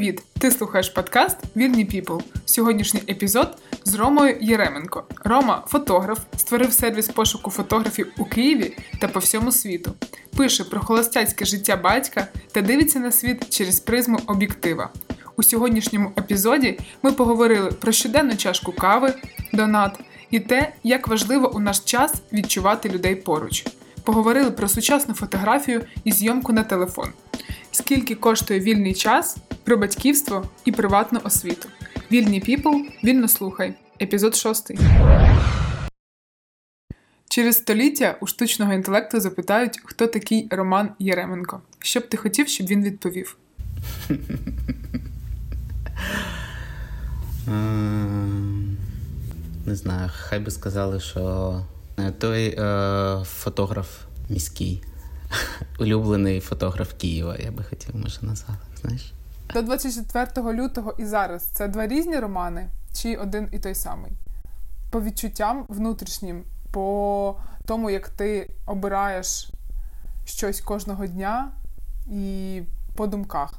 Привіт! Ти слухаєш подкаст Вільні Піпл. Сьогоднішній епізод з Ромою Єременко. Рома фотограф, створив сервіс пошуку фотографів у Києві та по всьому світу. Пише про холостяцьке життя батька та дивиться на світ через призму об'єктива. У сьогоднішньому епізоді ми поговорили про щоденну чашку кави, донат і те, як важливо у наш час відчувати людей поруч. Поговорили про сучасну фотографію і зйомку на телефон. Скільки коштує вільний час, про батьківство і приватну освіту. Вільні піпл, вільно слухай. Епізод 6. Через століття у штучного інтелекту запитають, хто такий Роман Єременко. Що б ти хотів, щоб він відповів? Ем, не знаю, хай би сказали, що той е, фотограф міський, улюблений фотограф Києва, я би хотів, може, назвати. знаєш. До 24 лютого і зараз це два різні романи чи один і той самий? По відчуттям внутрішнім, по тому, як ти обираєш щось кожного дня і по думках.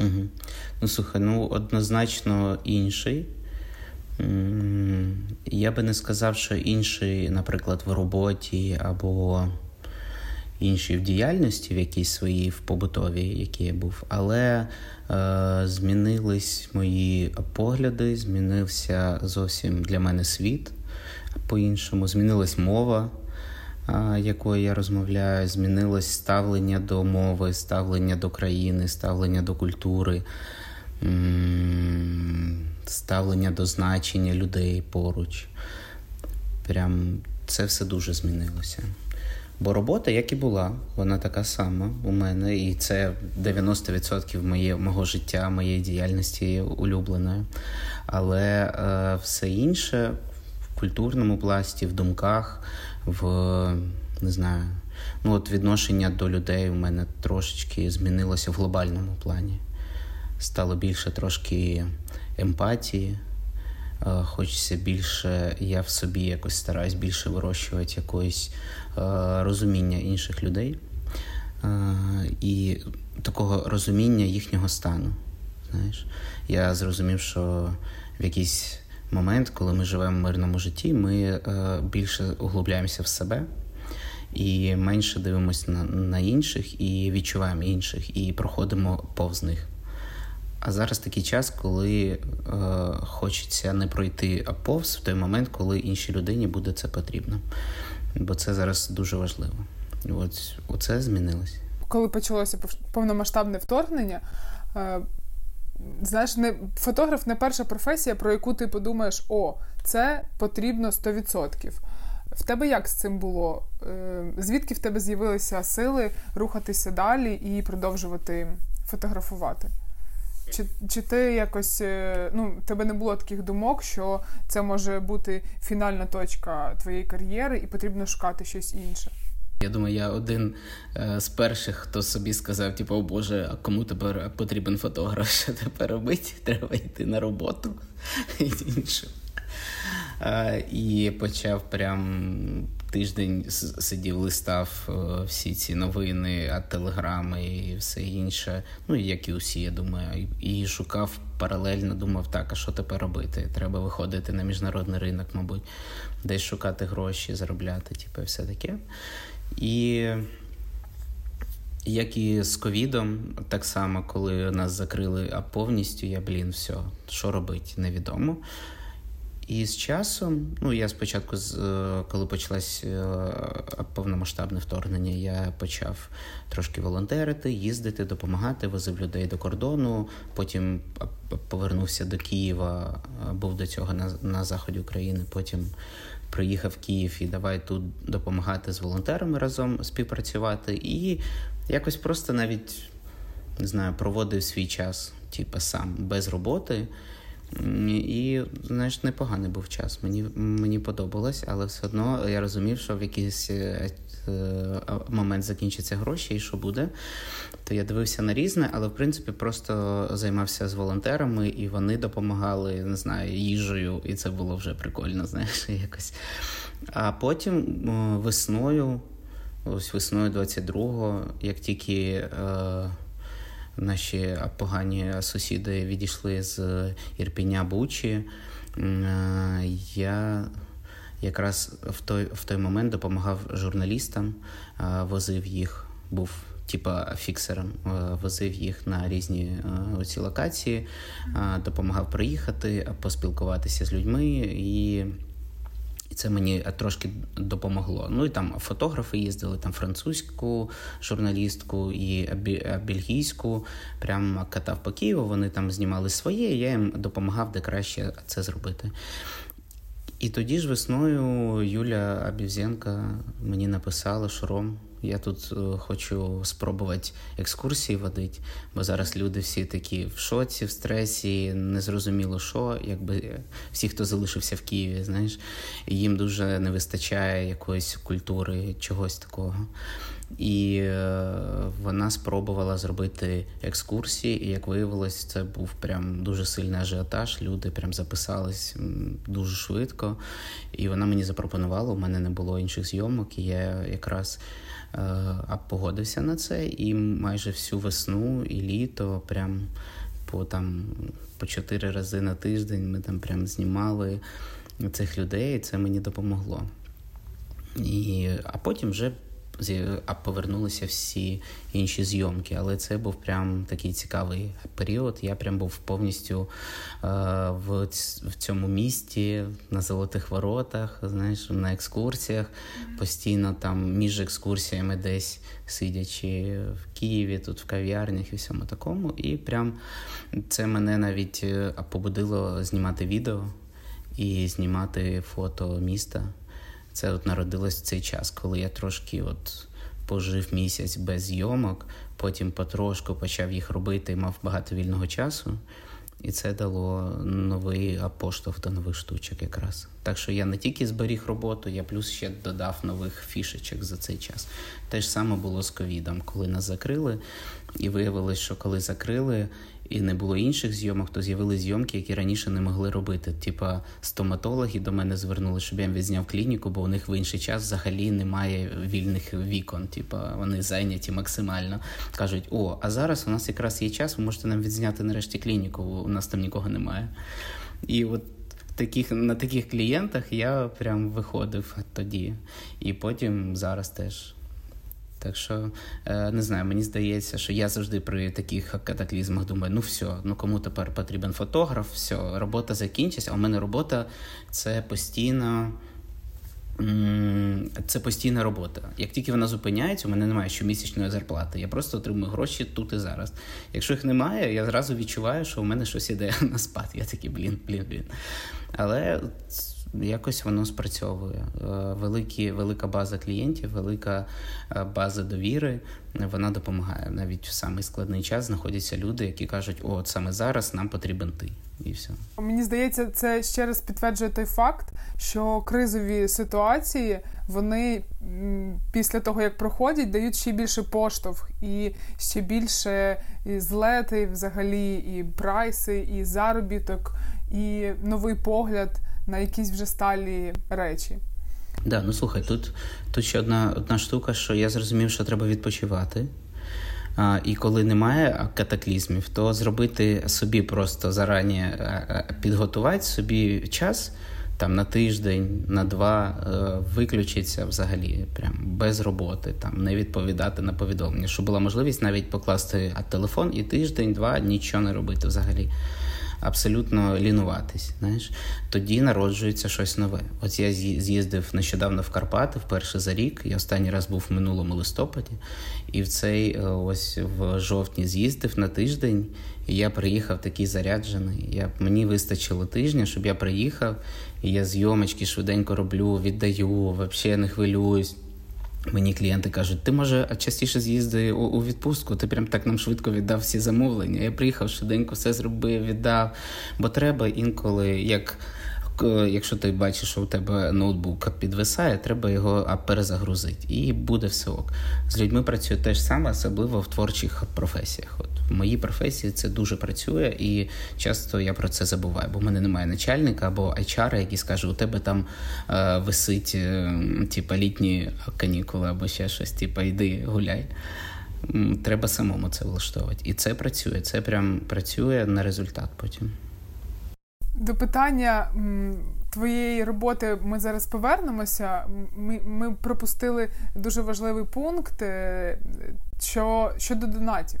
Угу. Ну, слухай, ну однозначно інший. Я би не сказав, що інший, наприклад, в роботі або іншій в діяльності, в якійсь своїй в побутовій, якій я був, але е, змінились мої погляди, змінився зовсім для мене світ по-іншому, змінилась мова, якою я розмовляю, змінилось ставлення до мови, ставлення до країни, ставлення до культури. Ставлення до значення людей поруч. Прям це все дуже змінилося. Бо робота, як і була, вона така сама у мене, і це 90% моє, мого життя, моєї діяльності улюбленої. Але е, все інше в культурному пласті, в думках, в не знаю, ну от відношення до людей у мене трошечки змінилося в глобальному плані. Стало більше трошки емпатії. Е, хочеться більше, я в собі якось стараюсь більше вирощувати якоїсь е, розуміння інших людей е, і такого розуміння їхнього стану. Знаєш, Я зрозумів, що в якийсь момент, коли ми живемо в мирному житті, ми більше углубляємося в себе. І менше дивимося на на інших і відчуваємо інших, і проходимо повз них. А зараз такий час, коли е, хочеться не пройти повз в той момент, коли іншій людині буде це потрібно. Бо це зараз дуже важливо. От оце змінилось. Коли почалося повномасштабне вторгнення, е, знаєш, не фотограф не перша професія, про яку ти подумаєш, о, це потрібно 100%. В тебе як з цим було? Е, звідки в тебе з'явилися сили рухатися далі і продовжувати фотографувати? Чи чи ти якось е, ну тебе не було таких думок, що це може бути фінальна точка твоєї кар'єри, і потрібно шукати щось інше? Я думаю, я один е, з перших, хто собі сказав: типу, о Боже, а кому тепер потрібен фотограф? Що тепер робити? Треба йти на роботу і інше. Е, і почав прям тиждень сидів, листав е, всі ці новини, а телеграми і все інше. Ну як і усі, я думаю, і шукав паралельно, думав, так, а що тепер робити? Треба виходити на міжнародний ринок, мабуть, десь шукати гроші, заробляти, типу, все таке. І як і з ковідом, так само, коли нас закрили а повністю, я блін, все, що робити, невідомо. І з часом, ну я спочатку, е, коли почалось е, повномасштабне вторгнення, я почав трошки волонтерити, їздити, допомагати, возив людей до кордону. Потім повернувся до Києва, був до цього на, на заході України. Потім приїхав в Київ і давай тут допомагати з волонтерами разом співпрацювати. І якось просто навіть не знаю, проводив свій час, типу, сам без роботи. І, знаєш, непоганий був час. Мені мені подобалось, але все одно я розумів, що в якийсь е, е, момент закінчаться гроші і що буде. То я дивився на різне, але в принципі просто займався з волонтерами, і вони допомагали, не знаю, їжею, і це було вже прикольно, знаєш, якось. А потім весною, ось весною 22-го, як тільки. Е, наші погані сусіди відійшли з Ірпіня Бучі. Я якраз в той в той момент допомагав журналістам, возив їх, був типа фіксером, возив їх на різні оці локації, допомагав приїхати, поспілкуватися з людьми і. І це мені трошки допомогло. Ну і там фотографи їздили, там французьку журналістку і бельгійську. Прям катав по Києву. Вони там знімали своє. і Я їм допомагав де краще це зробити. І тоді ж весною Юля Абівзенка мені написала, що Ром, я тут е, хочу спробувати екскурсії водити, бо зараз люди всі такі в шоці, в стресі, незрозуміло що, якби всі, хто залишився в Києві, знаєш, їм дуже не вистачає якоїсь культури, чогось такого. І е, вона спробувала зробити екскурсії, і як виявилось, це був прям дуже сильний ажіотаж. Люди прям записались дуже швидко. І вона мені запропонувала. У мене не було інших зйомок, і я якраз е, погодився на це. І майже всю весну і літо прям по там по чотири рази на тиждень ми там прям знімали цих людей, і це мені допомогло. І, А потім вже а повернулися всі інші зйомки. Але це був прям такий цікавий період. Я прям був повністю е, в в цьому місті, на золотих воротах, знаєш, на екскурсіях, постійно там між екскурсіями десь сидячи в Києві, тут в кав'ярнях і всьому такому. І прям це мене навіть е, побудило знімати відео і знімати фото міста. Це от народилось в цей час, коли я трошки от пожив місяць без зйомок, потім потрошку почав їх робити і мав багато вільного часу. І це дало новий поштовх до нових штучок якраз. Так що я не тільки зберіг роботу, я плюс ще додав нових фішечок за цей час. Те ж саме було з ковідом, коли нас закрили, і виявилось, що коли закрили, і не було інших зйомок, то з'явилися зйомки, які раніше не могли робити. Типа стоматологи до мене звернули, щоб я відзняв клініку, бо у них в інший час взагалі немає вільних вікон. Типа вони зайняті максимально. Кажуть, о, а зараз у нас якраз є час, ви можете нам відзняти нарешті клініку, у нас там нікого немає. І от таких, На таких клієнтах я прям виходив тоді. І потім зараз теж. Так що е, не знаю, мені здається, що я завжди при таких катаклізмах думаю, ну все, ну кому тепер потрібен фотограф, все, робота закінчиться. А у мене робота це постійно. Це постійна робота. Як тільки вона зупиняється, у мене немає щомісячної зарплати. Я просто отримую гроші тут і зараз. Якщо їх немає, я зразу відчуваю, що у мене щось іде на спад. Я такий блін, блін, блін. Але якось воно спрацьовує. Е, великі, Велика база клієнтів, велика е, база довіри, вона допомагає. Навіть в самий складний час знаходяться люди, які кажуть, от саме зараз нам потрібен ти. І все. Мені здається, це ще раз підтверджує той факт, що кризові ситуації вони після того, як проходять, дають ще більше поштовх і ще більше і злети, взагалі, і прайси, і заробіток, і новий погляд на якісь вже сталі речі. Да, ну слухай, тут тут ще одна одна штука, що я зрозумів, що треба відпочивати. А, І коли немає катаклізмів, то зробити собі просто зарані підготувати собі час там на тиждень, на два е, виключиться взагалі, прям без роботи, там не відповідати на повідомлення, щоб була можливість навіть покласти телефон і тиждень-два нічого не робити взагалі абсолютно лінуватись. Знаєш, тоді народжується щось нове. От я з'їздив нещодавно в Карпати вперше за рік. Я останній раз був в минулому листопаді, і в цей е, ось в жовтні з'їздив на тиждень. І я приїхав такий заряджений. Я, Мені вистачило тижня, щоб я приїхав, і я зйомочки швиденько роблю, віддаю, взагалі не хвилююсь. Мені клієнти кажуть, ти може частіше з'їзди у, у відпустку, ти прям так нам швидко віддав всі замовлення. Я приїхав швиденько, все зробив, віддав. Бо треба інколи, як якщо ти бачиш, що у тебе ноутбук підвисає, треба його перезагрузити. І буде все ок. З людьми працює те ж саме, особливо в творчих професіях. От В моїй професії це дуже працює, і часто я про це забуваю, бо в мене немає начальника або HR, який скаже, у тебе там е, висить е, типа літні канікули або ще щось, типа йди гуляй. треба самому це влаштовувати. І це працює. Це прям працює на результат потім. До питання твоєї роботи ми зараз повернемося. Ми ми пропустили дуже важливий пункт е, що, щодо донатів.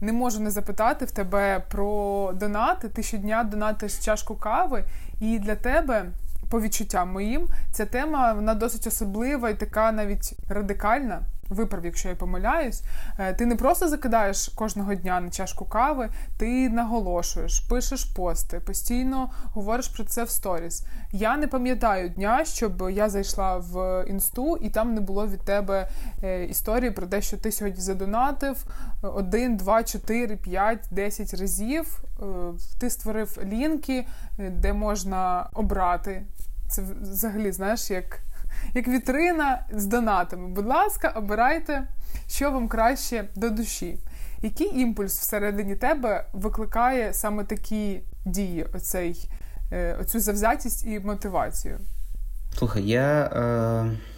Не можу не запитати в тебе про донати. Ти щодня донатиш чашку кави, і для тебе по відчуттям моїм, ця тема вона досить особлива і така навіть радикальна. Виправ, якщо я помиляюсь, е, ти не просто закидаєш кожного дня на чашку кави, ти наголошуєш, пишеш пости, постійно говориш про це в сторіс. Я не пам'ятаю дня, щоб я зайшла в інсту, і там не було від тебе е, історії про те, що ти сьогодні задонатив один, два, чотири, п'ять, десять разів. Е, ти створив лінки, де можна обрати це взагалі, знаєш, як як вітрина з донатами. Будь ласка, обирайте, що вам краще до душі. Який імпульс всередині тебе викликає саме такі дії, оцей, е, оцю завзятість і мотивацію? Слухай, я. Е...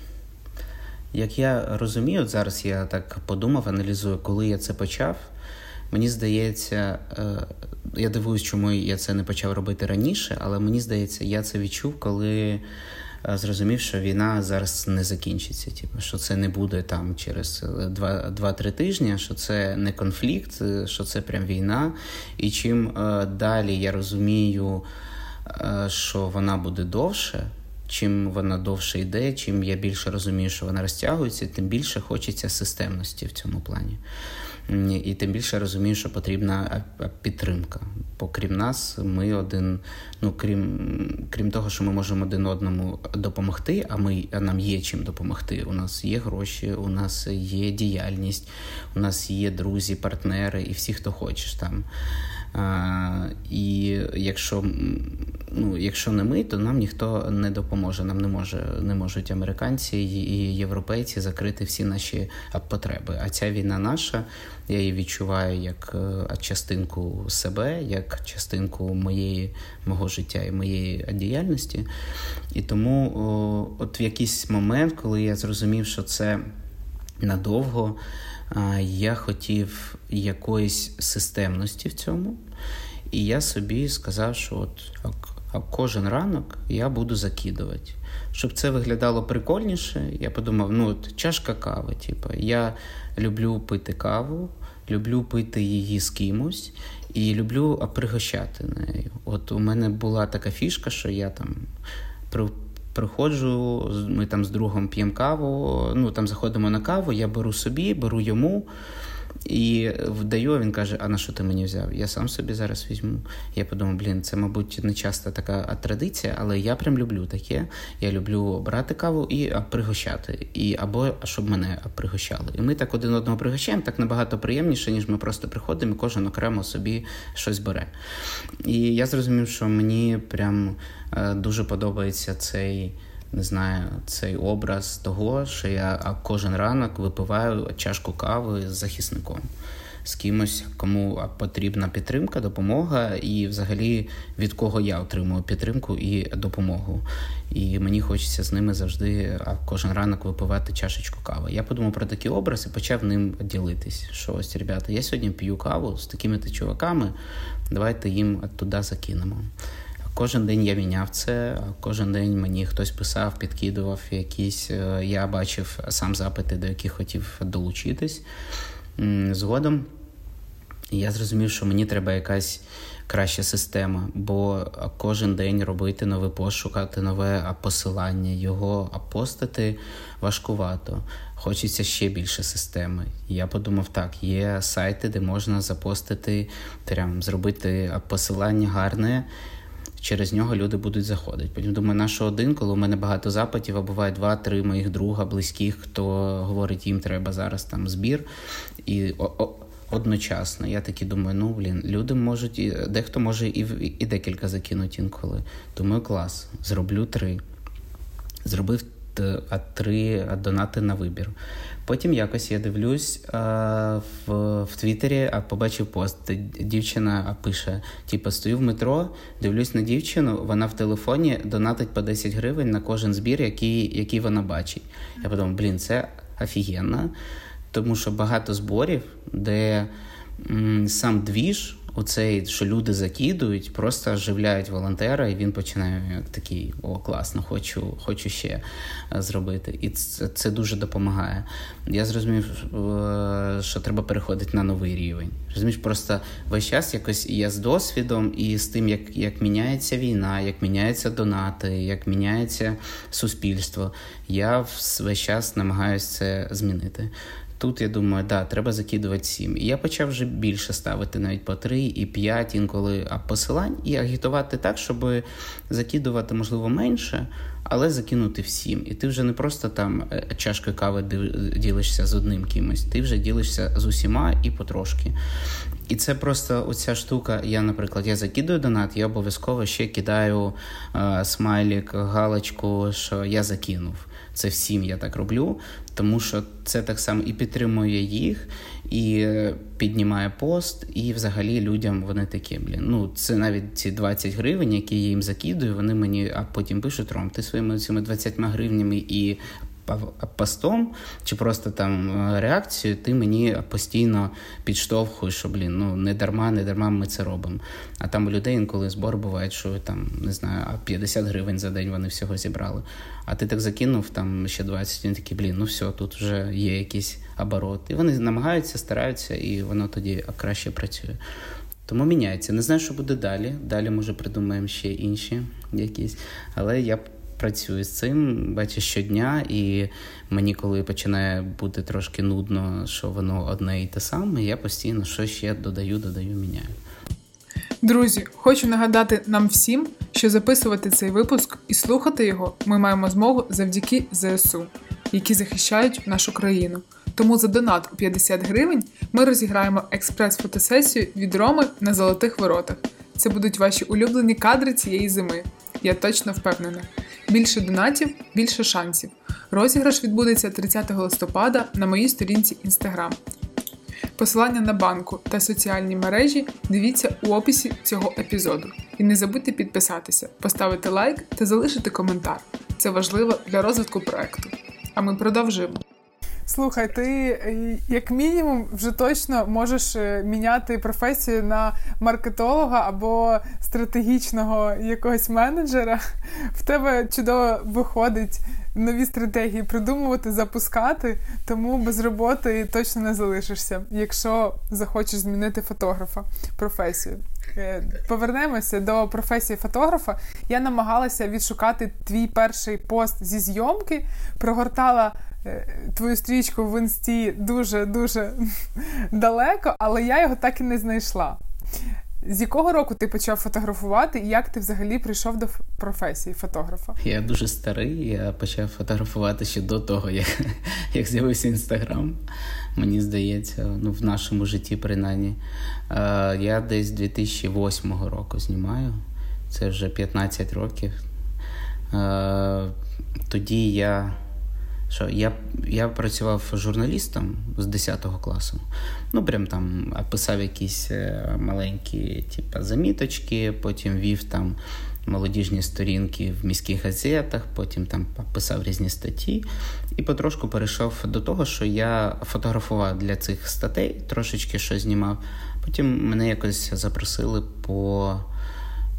Як я розумію, от зараз я так подумав, аналізую, коли я це почав. Мені здається, е, я дивуюсь, чому я це не почав робити раніше, але мені здається, я це відчув, коли зрозумів, що війна зараз не закінчиться. Типу, що це не буде там через 2-3 тижні, що це не конфлікт, е, що це прям війна. І чим далі я розумію, що вона буде довше. Чим вона довше йде, чим я більше розумію, що вона розтягується, тим більше хочеться системності в цьому плані. І тим більше розумію, що потрібна підтримка. Бо крім нас, ми один, ну крім крім того, що ми можемо один одному допомогти, а ми а нам є чим допомогти. У нас є гроші, у нас є діяльність, у нас є друзі, партнери і всі, хто хочеш там. І якщо ну, якщо не ми, то нам ніхто не допоможе. Нам не може не можуть американці і європейці закрити всі наші потреби. А ця війна наша, я її відчуваю як е, частинку себе, як частинку моєї мого життя і моєї діяльності. І тому, о, от в якийсь момент, коли я зрозумів, що це надовго я хотів якоїсь системності в цьому, і я собі сказав, що от кожен ранок я буду закидувати. Щоб це виглядало прикольніше, я подумав: ну от чашка кави. Типу, я люблю пити каву, люблю пити її з кимось і люблю пригощати нею. От у мене була така фішка, що я там приходжу, ми там з другом п'ємо каву, ну там заходимо на каву, я беру собі, беру йому. І вдаю, він каже: А на що ти мені взяв? Я сам собі зараз візьму. Я подумав, блін, це, мабуть, не часто така традиція, але я прям люблю таке. Я люблю брати каву і пригощати. І Або щоб мене пригощали. І ми так один одного пригощаємо, так набагато приємніше, ніж ми просто приходимо і кожен окремо собі щось бере. І я зрозумів, що мені прям дуже подобається цей не знаю, цей образ того, що я кожен ранок випиваю чашку кави з захисником, з кимось, кому потрібна підтримка, допомога, і взагалі від кого я отримую підтримку і допомогу. І мені хочеться з ними завжди кожен ранок випивати чашечку кави. Я подумав про такий образ і почав ним ділитись. Що ось, ребята, я сьогодні п'ю каву з такими-то чуваками, давайте їм туди закинемо. Кожен день я міняв це, кожен день мені хтось писав, підкидував якісь. Е, я бачив сам запити, до яких хотів долучитись. Згодом я зрозумів, що мені треба якась краща система, бо кожен день робити новий пост, шукати нове посилання, його апостити важкувато. Хочеться ще більше системи. Я подумав, так, є сайти, де можна запостити, прям зробити посилання гарне через нього люди будуть заходити. Потім думаю, на що один, коли у мене багато запитів, а буває два-три моїх друга, близьких, хто говорить, їм треба зараз там збір. І одночасно я таки думаю, ну блін, люди можуть, і дехто може і і декілька закинути інколи. Думаю, клас, зроблю три. Зробив а три донати на вибір. Потім якось я дивлюсь а, в в Твіттері, а побачив пост. Дівчина пише: типу, стою в метро, дивлюсь на дівчину, вона в телефоні донатить по 10 гривень на кожен збір, який який вона бачить. Я подумав, блін, це офігенно. тому що багато зборів, де м, сам двіж оцей, що люди закидують, просто оживляють волонтера, і він починає такий: о, класно, хочу хочу ще е, зробити. І це, це дуже допомагає. Я зрозумів, е, що треба переходити на новий рівень. Розумієш, просто весь час якось я з досвідом і з тим, як як міняється війна, як міняються донати, як міняється суспільство. Я весь час намагаюся це змінити. Тут я думаю, да, треба закидувати 7. І я почав вже більше ставити навіть по 3 і 5 інколи посилань і агітувати так, щоб закидувати, можливо, менше, але закинути всім. І ти вже не просто там е, чашкою кави ділишся з одним кимось, ти вже ділишся з усіма і потрошки. І це просто оця штука. Я, наприклад, я закидую донат, я обов'язково ще кидаю е, смайлік, галочку, що я закинув. Це всім я так роблю, тому що це так само і підтримує їх, і е, піднімає пост, і взагалі людям вони такі, блін. Ну це навіть ці 20 гривень, які я їм закидую, вони мені а потім пишуть Ром, ти своїми цими 20 гривнями і постом чи просто там реакцією, ти мені постійно підштовхуєш, що блін, ну не дарма, не дарма ми це робимо. А там у людей інколи збор буває, що там не знаю, 50 гривень за день вони всього зібрали. А ти так закинув там ще 20, він такий, блін, ну все, тут вже є якийсь оборот. І вони намагаються, стараються, і воно тоді краще працює. Тому міняється. Не знаю, що буде далі. Далі, може, придумаємо ще інші якісь. Але я працюю з цим, бачу щодня, і мені, коли починає бути трошки нудно, що воно одне і те саме, я постійно що ще додаю, додаю, міняю. Друзі, хочу нагадати нам всім, що записувати цей випуск і слухати його ми маємо змогу завдяки ЗСУ, які захищають нашу країну. Тому за донат у 50 гривень ми розіграємо експрес-фотосесію від Роми на золотих воротах. Це будуть ваші улюблені кадри цієї зими. Я точно впевнена. Більше донатів, більше шансів. Розіграш відбудеться 30 листопада на моїй сторінці Instagram. Посилання на банку та соціальні мережі дивіться у описі цього епізоду. І не забудьте підписатися, поставити лайк та залишити коментар. Це важливо для розвитку проекту. А ми продовжуємо. Слухай, ти е, як мінімум вже точно можеш е, міняти професію на маркетолога або стратегічного якогось менеджера. В тебе чудово виходить нові стратегії придумувати, запускати, тому без роботи точно не залишишся, якщо захочеш змінити фотографа професію. Е, повернемося до професії фотографа. Я намагалася відшукати твій перший пост зі зйомки, прогортала твою стрічку в інсті дуже-дуже далеко, але я його так і не знайшла. З якого року ти почав фотографувати, і як ти взагалі прийшов до професії фотографа? Я дуже старий, я почав фотографувати ще до того, як як з'явився інстаграм. Мені здається, ну в нашому житті, принаймні. Я десь 2008 року знімаю. Це вже 15 років. Тоді я що я я працював журналістом з 10 класу. Ну, прям там писав якісь е, маленькі типу, заміточки, потім вів там молодіжні сторінки в міських газетах, потім там писав різні статті. І потрошку перейшов до того, що я фотографував для цих статей, трошечки щось знімав. Потім мене якось запросили по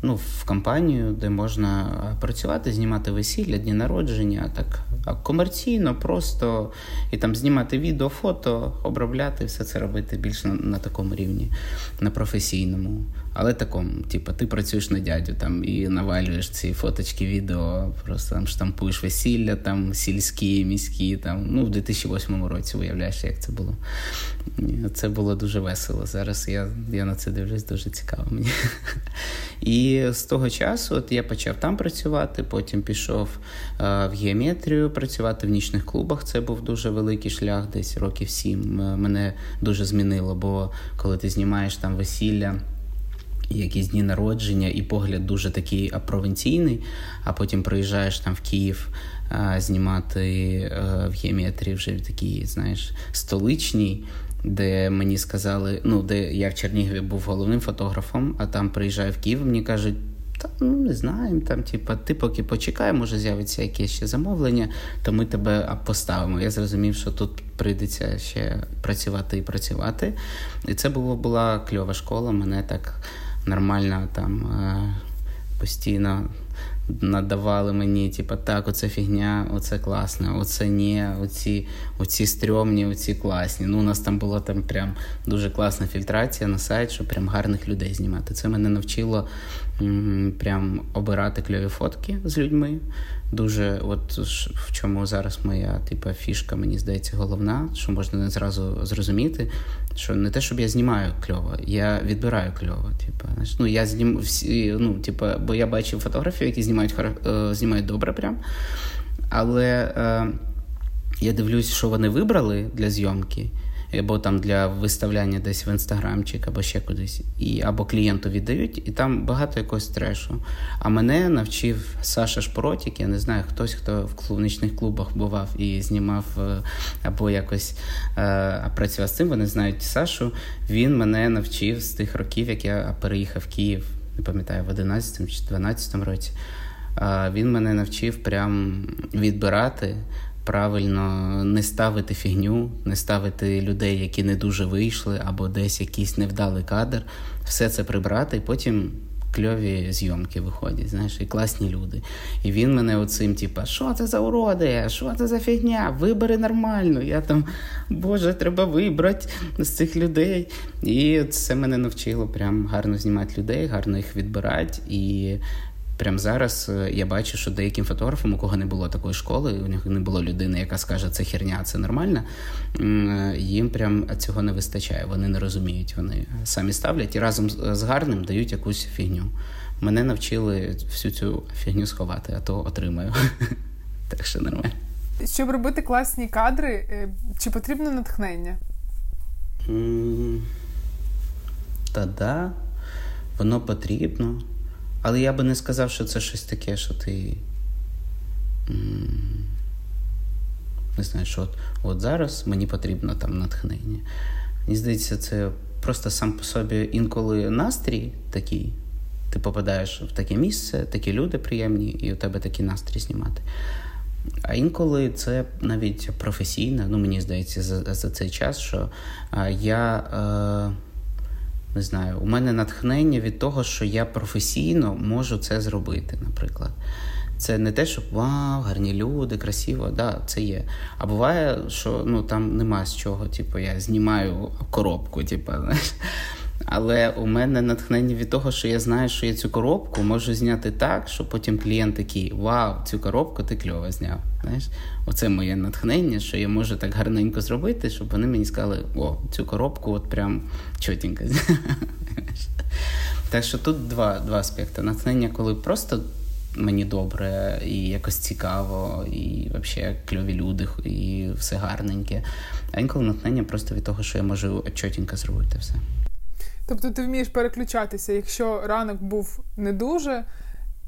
ну, в компанію, де можна працювати, знімати весілля, дні народження, так комерційно, просто і там знімати відео, фото, обробляти, все це робити більше на, на такому рівні, на професійному. Але такому, типу, ти працюєш на дядю там і навалюєш ці фоточки, відео, просто там штампуєш весілля, там сільські, міські. Там, Ну, в 2008 році уявляєш, як це було. Це було дуже весело. Зараз я я на це дивлюсь, дуже цікаво мені. І з того часу от я почав там працювати, потім пішов а, в геометрію працювати в нічних клубах. Це був дуже великий шлях, десь років сім. Мене дуже змінило, бо коли ти знімаєш там весілля якісь дні народження, і погляд дуже такий провінційний, а потім приїжджаєш там в Київ а, знімати а, в геометрії вже такий, знаєш, столичній. Де мені сказали, ну де я в Чернігові був головним фотографом, а там приїжджаю в Київ, мені кажуть, та ну не знаємо. Там, типа, ти поки почекай, може з'явиться якесь ще замовлення, то ми тебе поставимо. Я зрозумів, що тут прийдеться ще працювати і працювати. І це було, була кльова школа. Мене так нормально там е, постійно надавали мені, типу, так, оце фігня, оце класне, оце ні, оці оці стрьомні, оці класні. Ну, У нас там була там прям дуже класна фільтрація на сайт, щоб прям гарних людей знімати. Це мене навчило м- прям обирати кльові фотки з людьми. Дуже, от в чому зараз моя типу, фішка, мені здається, головна, що можна не зразу зрозуміти, що не те, щоб я знімаю кльово, я відбираю кльово. Типу, ну, я знім всі, ну, типу, бо я бачив фотографії, які знімають е, знімають добре, прям. Але е, я дивлюсь, що вони вибрали для зйомки або там для виставляння десь в інстаграмчик, або ще кудись, і або клієнту віддають, і там багато якогось трешу. А мене навчив Саша Шпоротік, я не знаю, хтось, хто в нічних клубах бував і знімав е, або якось е, працював з цим. Вони знають Сашу. Він мене навчив з тих років, як я переїхав в Київ, не пам'ятаю, в 11 чи 12 році. Він мене навчив прям відбирати правильно не ставити фігню, не ставити людей, які не дуже вийшли, або десь якийсь невдалий кадр, все це прибрати, і потім. Кльові зйомки виходять, знаєш, і класні люди. І він мене оцим, типа, що це за уроди, що це за фігня? Вибери нормально. Я там, Боже, треба вибрати з цих людей. І це мене навчило прям гарно знімати людей, гарно їх відбирати. І Прямо зараз е, я бачу, що деяким фотографам, у кого не було такої школи, у них не було людини, яка скаже, це херня, це нормально. Е, їм прям цього не вистачає. Вони не розуміють. Вони самі ставлять і разом з гарним дають якусь фігню. Мене навчили всю цю фігню сховати, а то отримаю. Так що нормально. Щоб робити класні кадри, е, чи потрібно натхнення? Та да, воно потрібно. Але я би не сказав, що це щось таке, що ти. Не знаю, що от, от зараз мені потрібно там натхнення. Мені здається, це просто сам по собі інколи настрій такий. Ти попадаєш в таке місце, такі люди приємні, і у тебе такий настрій знімати. А інколи це навіть професійно, ну мені здається, за за цей час, що я. Е, не знаю, у мене натхнення від того, що я професійно можу це зробити, наприклад. Це не те, що вау, гарні люди, красиво, да, це є. А буває, що ну там нема з чого. Типу, я знімаю коробку, типу, знаєш. Але у мене натхнення від того, що я знаю, що я цю коробку можу зняти так, що потім клієнт такий: Вау, цю коробку ти кльово зняв. Знаєш, Оце моє натхнення, що я можу так гарненько зробити, щоб вони мені сказали, о, цю коробку от прям чотенько. Так що тут два два аспекти. Натхнення, коли просто мені добре, і якось цікаво, і взагалі кльові люди, і все гарненьке. А інколи натхнення просто від того, що я можу чотенько зробити все. Тобто ти вмієш переключатися, якщо ранок був не дуже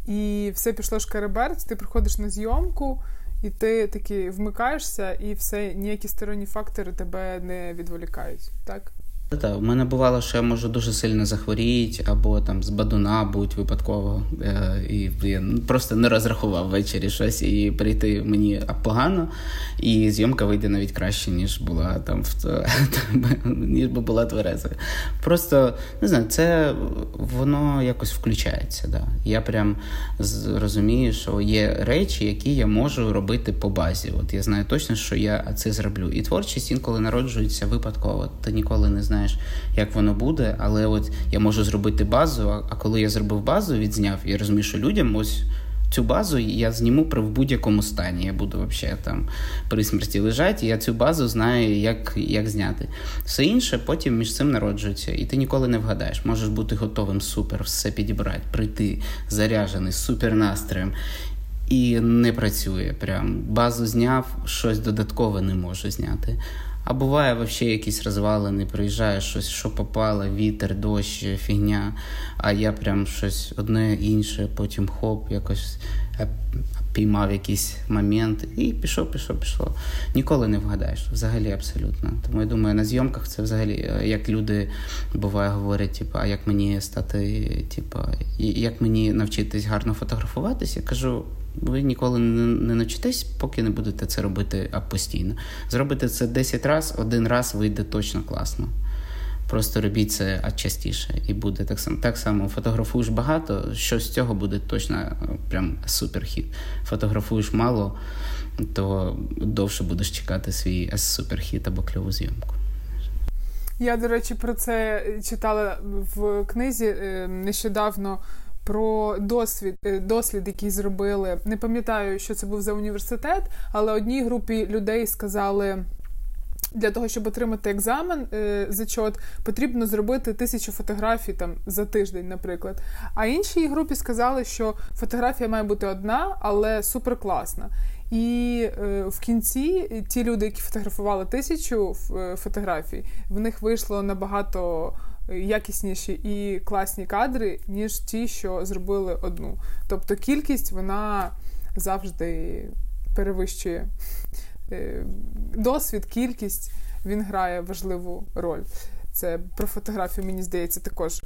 і все пішло шкереберць, ти приходиш на зйомку, і ти таки вмикаєшся, і все ніякі сторонні фактори тебе не відволікають, так? Так, у мене бувало, що я можу дуже сильно захворіти, або там з бадуна будь випадково. Е, і я просто не розрахував ввечері щось і прийти мені погано, і зйомка вийде навіть краще, ніж була там в ніж би була твереза. Просто не знаю, це воно якось включається. Да. Я прям розумію, що є речі, які я можу робити по базі. От я знаю точно, що я це зроблю. І творчість інколи народжується випадково. Ти ніколи не знаєш знаєш, як воно буде. Але от я можу зробити базу. А коли я зробив базу, відзняв, я розумію, що людям ось. Цю базу я зніму при в будь-якому стані. Я буду взагалі там при смерті лежати, і я цю базу знаю, як як зняти. Все інше потім між цим народжується, і ти ніколи не вгадаєш. Можеш бути готовим супер, все підібрати, прийти заряджений, супер настроєм. І не працює. Прям базу зняв, щось додаткове не можу зняти. А буває взагалі якісь розвалини, приїжджає щось, що попало, вітер, дощ, фігня. А я прям щось одне інше, потім хоп, якось е, піймав якийсь момент і пішов, пішов, пішло. Ніколи не вгадаєш, взагалі абсолютно. Тому я думаю, на зйомках це взагалі, е, як люди буває говорять, типу, а як мені стати, типу, як мені навчитись гарно фотографуватись, я кажу. Ви ніколи не навчитесь, поки не будете це робити постійно. Зробите це 10 разів, один раз вийде точно класно. Просто робіть це частіше і буде так само. Так само фотографуєш багато, що з цього буде точно прям суперхіт. Фотографуєш мало, то довше будеш чекати свій суперхіт або кльову зйомку. Я, до речі, про це читала в книзі е, нещодавно про досвід, е, дослід, який зробили. Не пам'ятаю, що це був за університет, але одній групі людей сказали. Для того, щоб отримати екзамен е, зачот, потрібно зробити тисячу фотографій там за тиждень, наприклад. А іншій групі сказали, що фотографія має бути одна, але суперкласна. І е, в кінці ті люди, які фотографували тисячу фотографій, в них вийшло набагато якісніші і класні кадри, ніж ті, що зробили одну. Тобто кількість вона завжди перевищує е, досвід, кількість він грає важливу роль. Це про фотографію, мені здається, також.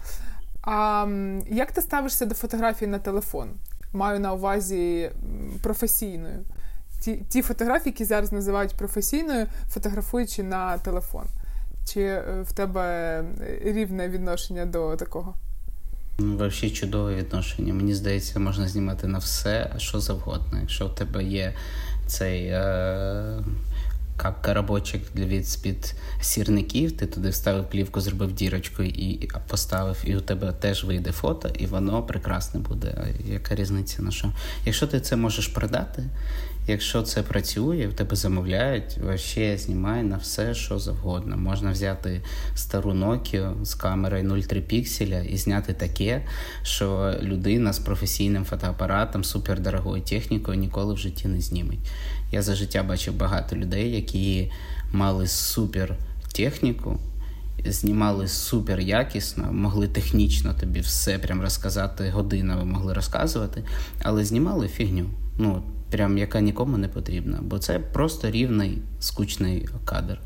А як ти ставишся до фотографії на телефон? Маю на увазі професійною. Ті ті фотографії, які зараз називають професійною, фотографуючи на телефон. Чи е, в тебе рівне відношення до такого? Ну, взагалі чудове відношення. Мені здається, можна знімати на все, що завгодно. Якщо в тебе є цей е- коробочок для від з-під сірників, ти туди вставив плівку, зробив дірочку і поставив, і у тебе теж вийде фото, і воно прекрасне буде. Яка різниця на що? Якщо ти це можеш продати, Якщо це працює, в тебе замовляють, вообще знімай на все, що завгодно. Можна взяти стару Nokia з камерою 0,3 пікселя і зняти таке, що людина з професійним фотоапаратом, супердорогою технікою ніколи в житті не зніметь. Я за життя бачив багато людей, які мали супер техніку. Знімали супер якісно, могли технічно тобі все прям розказати, годинами могли розказувати, але знімали фігню. Ну, прям яка нікому не потрібна, бо це просто рівний скучний кадр.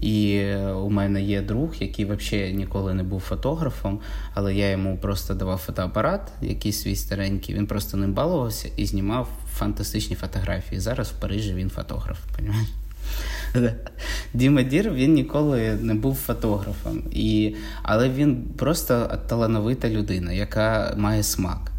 І у мене є друг, який взагалі ніколи не був фотографом, але я йому просто давав фотоапарат, якийсь свій старенький. Він просто ним балувався і знімав фантастичні фотографії. Зараз в Парижі він фотограф. Понимаєш? Діма Дір він ніколи не був фотографом, І, але він просто талановита людина, яка має смак.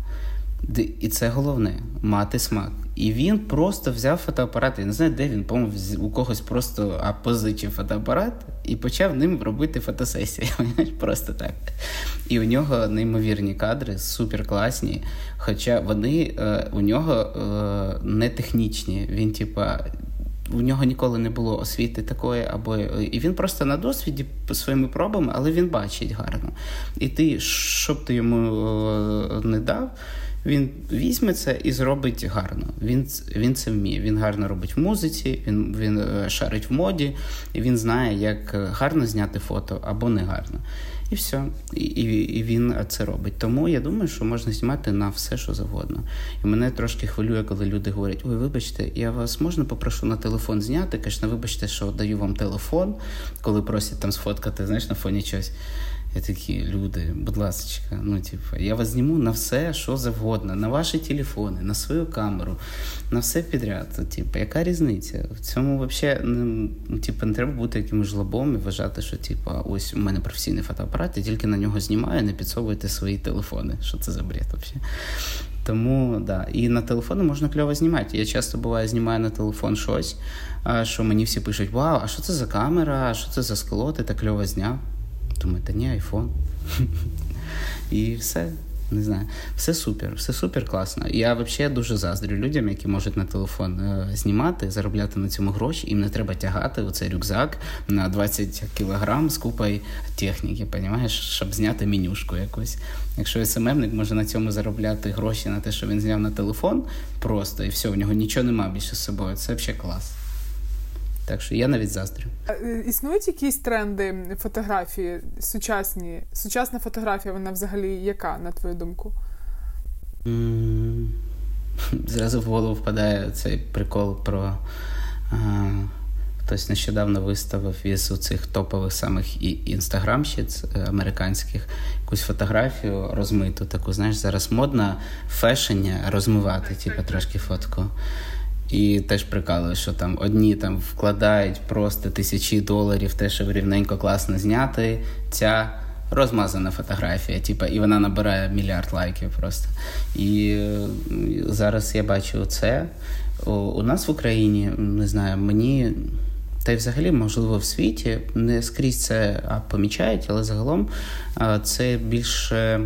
І це головне мати смак. І він просто взяв фотоапарат. Я не знаю, де він, по-моєму, у когось просто позичив фотоапарат і почав ним робити фотосесії. Просто так. І у нього неймовірні кадри, супер класні. Хоча вони е, у нього е, не технічні. Він, типа. У нього ніколи не було освіти такої, або і він просто на досвіді своїми пробами, але він бачить гарно. І ти, щоб ти йому е, не дав, він візьме це і зробить гарно. Він він це вміє. Він гарно робить в музиці, він він е, шарить в моді, і він знає, як е, гарно зняти фото або не гарно. І все. І, і, і він це робить. Тому я думаю, що можна знімати на все, що завгодно. І мене трошки хвилює, коли люди говорять: Ой, вибачте, я вас можна попрошу на телефон зняти. Конечно, вибачте, що даю вам телефон, коли просять там сфоткати, знаєш, на фоні чогось. Я такі люди, будь ласка, ну типу, я вас зніму на все, що завгодно, на ваші телефони, на свою камеру, на все підряд. Типу, яка різниця? В цьому взагалі ну, типу, не треба бути якимось жлобом і вважати, що типу, ось у мене професійний фотоапарат, я тільки на нього знімаю, не підсовуйте свої телефони. Що це за бред взагалі? Тому да, і на телефони можна кльово знімати. Я часто буває знімаю на телефон щось, що мені всі пишуть: Вау, а що це за камера? А що це за скло? Ти так кльово зняв. Думаю, та ні, айфон. І все. Не знаю, все супер, все супер класно. Я взагалі дуже заздрю людям, які можуть на телефон е, знімати, заробляти на цьому гроші. Їм не треба тягати оцей рюкзак на 20 кілограм з купою техніки, понімаєш, щоб зняти менюшку якусь. Якщо СММник може на цьому заробляти гроші на те, що він зняв на телефон, просто і все, у нього нічого немає більше з собою. Це взагалі клас. Так що я навіть заздрю. Е, існують якісь тренди фотографії сучасні? Сучасна фотографія, вона взагалі яка, на твою думку? Зразу в голову впадає цей прикол про. Хтось нещодавно виставив із цих топових самих інстаграмщиць е, американських якусь фотографію розмиту. Таку, знаєш, зараз модна фешення розмивати, типу, трошки фотку. І теж прикалує, що там одні там вкладають просто тисячі доларів те, щоб рівненько класно зняти. Ця розмазана фотографія, типу, і вона набирає мільярд лайків просто. І зараз я бачу це. У нас в Україні не знаю, мені. Та й взагалі, можливо, в світі не скрізь це помічають, але загалом це більше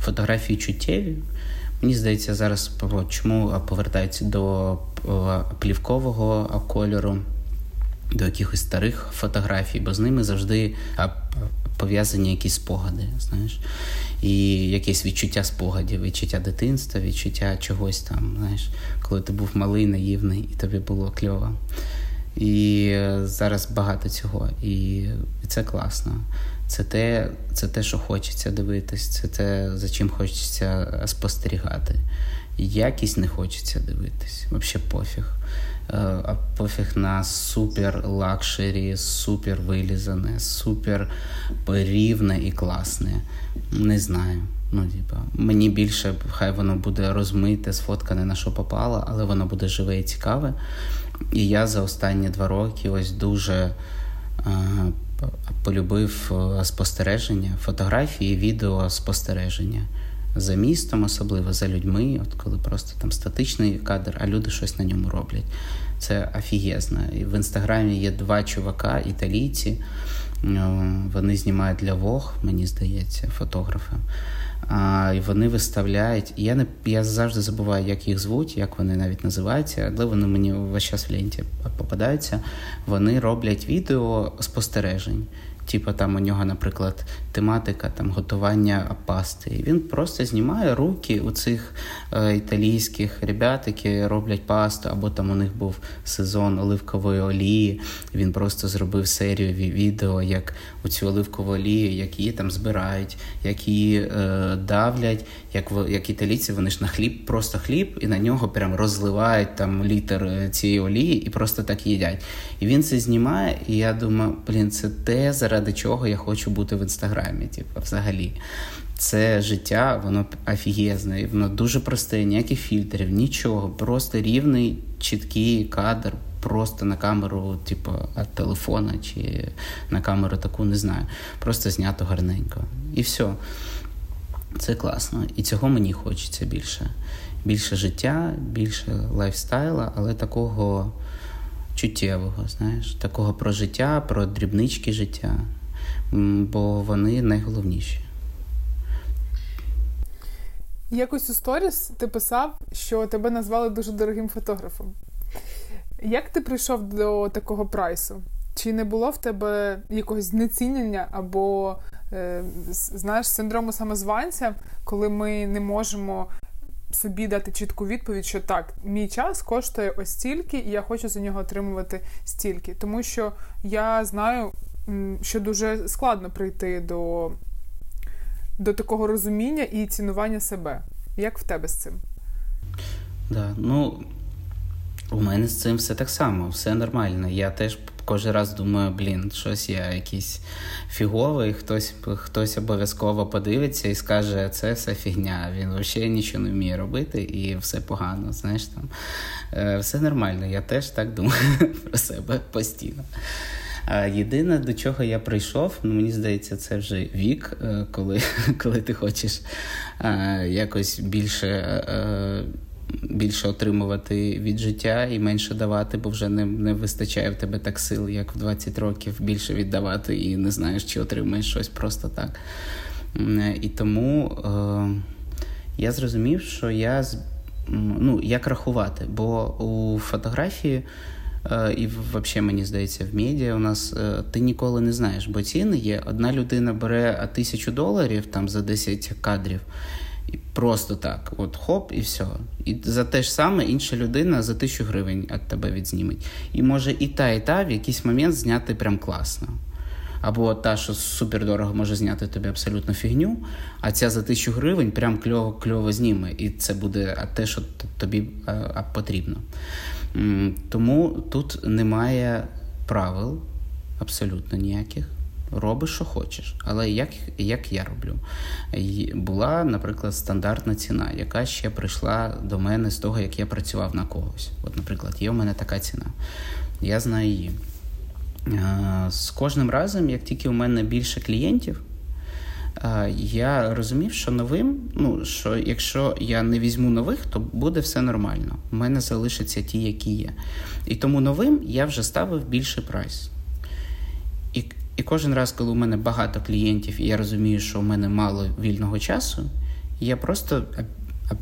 фотографії чуттєві. Мені здається, зараз чому повертаються до плівкового кольору, до якихось старих фотографій, бо з ними завжди пов'язані якісь спогади, знаєш, і якесь відчуття спогадів, відчуття дитинства, відчуття чогось там, знаєш, коли ти був малий, наївний, і тобі було кльово. І зараз багато цього, і це класно. Це те, це те, що хочеться дивитись, це те, за чим хочеться спостерігати. Якість не хочеться дивитись, взагалі пофіг. Е, а пофіг на супер luxury, супер вилізане, супер рівне і класне. Не знаю. Ну, типа, мені більше хай воно буде розмите, сфоткане на що попало, але воно буде живе і цікаве. І я за останні два роки ось дуже е, полюбив е, спостереження, фотографії, відео спостереження. За містом, особливо за людьми, от коли просто там статичний кадр, а люди щось на ньому роблять. Це офігезно. І в інстаграмі є два чувака, італійці. Вони знімають для Вог, мені здається, фотографи. А, І вони виставляють. Я не я завжди забуваю, як їх звуть, як вони навіть називаються, але вони мені весь час в ленті попадаються. Вони роблять відео спостережень. Типу там у нього, наприклад, тематика там готування пасти. І Він просто знімає руки у цих е, італійських ребят, які роблять пасту, або там у них був сезон оливкової олії. Він просто зробив серію відео, як у цю оливкову олію, як її там збирають, як її е, давлять, як як італійці вони ж на хліб, просто хліб, і на нього прям розливають там літр е, цієї олії і просто так їдять. І він це знімає, і я думаю, блін, це те, заради чого я хочу бути в інстаграмі. Типу, взагалі. Це життя, воно офігезне, воно дуже просте, ніяких фільтрів, нічого. Просто рівний, чіткий кадр, просто на камеру, типу, від телефона чи на камеру таку, не знаю. Просто знято гарненько. І все. Це класно. І цього мені хочеться більше. Більше життя, більше лайфстайла, але такого чуттєвого, знаєш, такого про життя, про дрібнички життя, бо вони найголовніші. Якось у сторіс ти писав, що тебе назвали дуже дорогим фотографом. Як ти прийшов до такого прайсу? Чи не було в тебе якогось знецінення або е, знаєш, синдрому самозванця, коли ми не можемо собі дати чітку відповідь, що так, мій час коштує ось стільки, і я хочу за нього отримувати стільки. Тому що я знаю, що дуже складно прийти до, до такого розуміння і цінування себе. Як в тебе з цим? Да, ну у мене з цим все так само, все нормально. Я теж кожен раз думаю, блін, щось я якийсь фіговий, хтось хтось обов'язково подивиться і скаже, це все фігня. Він взагалі нічого не вміє робити і все погано. Знаєш там. Е, все нормально, я теж так думаю про себе постійно. Єдине, до чого я прийшов, ну мені здається, це вже вік, е, коли коли ти хочеш е, якось більше більше отримувати від життя і менше давати, бо вже не не вистачає в тебе так сил, як в 20 років більше віддавати, і не знаєш, чи отримаєш щось просто так. І тому е, я зрозумів, що я ну, як рахувати, бо у фотографії. Е, і взагалі, мені здається, в медіа у нас е, ти ніколи не знаєш, бо ціни є. Одна людина бере тисячу доларів там за 10 кадрів, Просто так, от хоп, і все. І за те ж саме інша людина за тисячу гривень від тебе відзніметь. І може і та, і та в якийсь момент зняти прям класно. Або та, що супер дорого може зняти тобі абсолютно фігню, а ця за тисячу гривень прям кльово кльово зніме. І це буде те, що тобі потрібно. Тому тут немає правил абсолютно ніяких. Робиш, що хочеш. Але як як я роблю? Була, наприклад, стандартна ціна, яка ще прийшла до мене з того, як я працював на когось. От, наприклад, є у мене така ціна. Я знаю її. З кожним разом, як тільки у мене більше клієнтів, я розумів, що новим, ну що якщо я не візьму нових, то буде все нормально. У мене залишаться ті, які є. І тому новим я вже ставив більший прайс. І і кожен раз, коли у мене багато клієнтів, і я розумію, що у мене мало вільного часу, я просто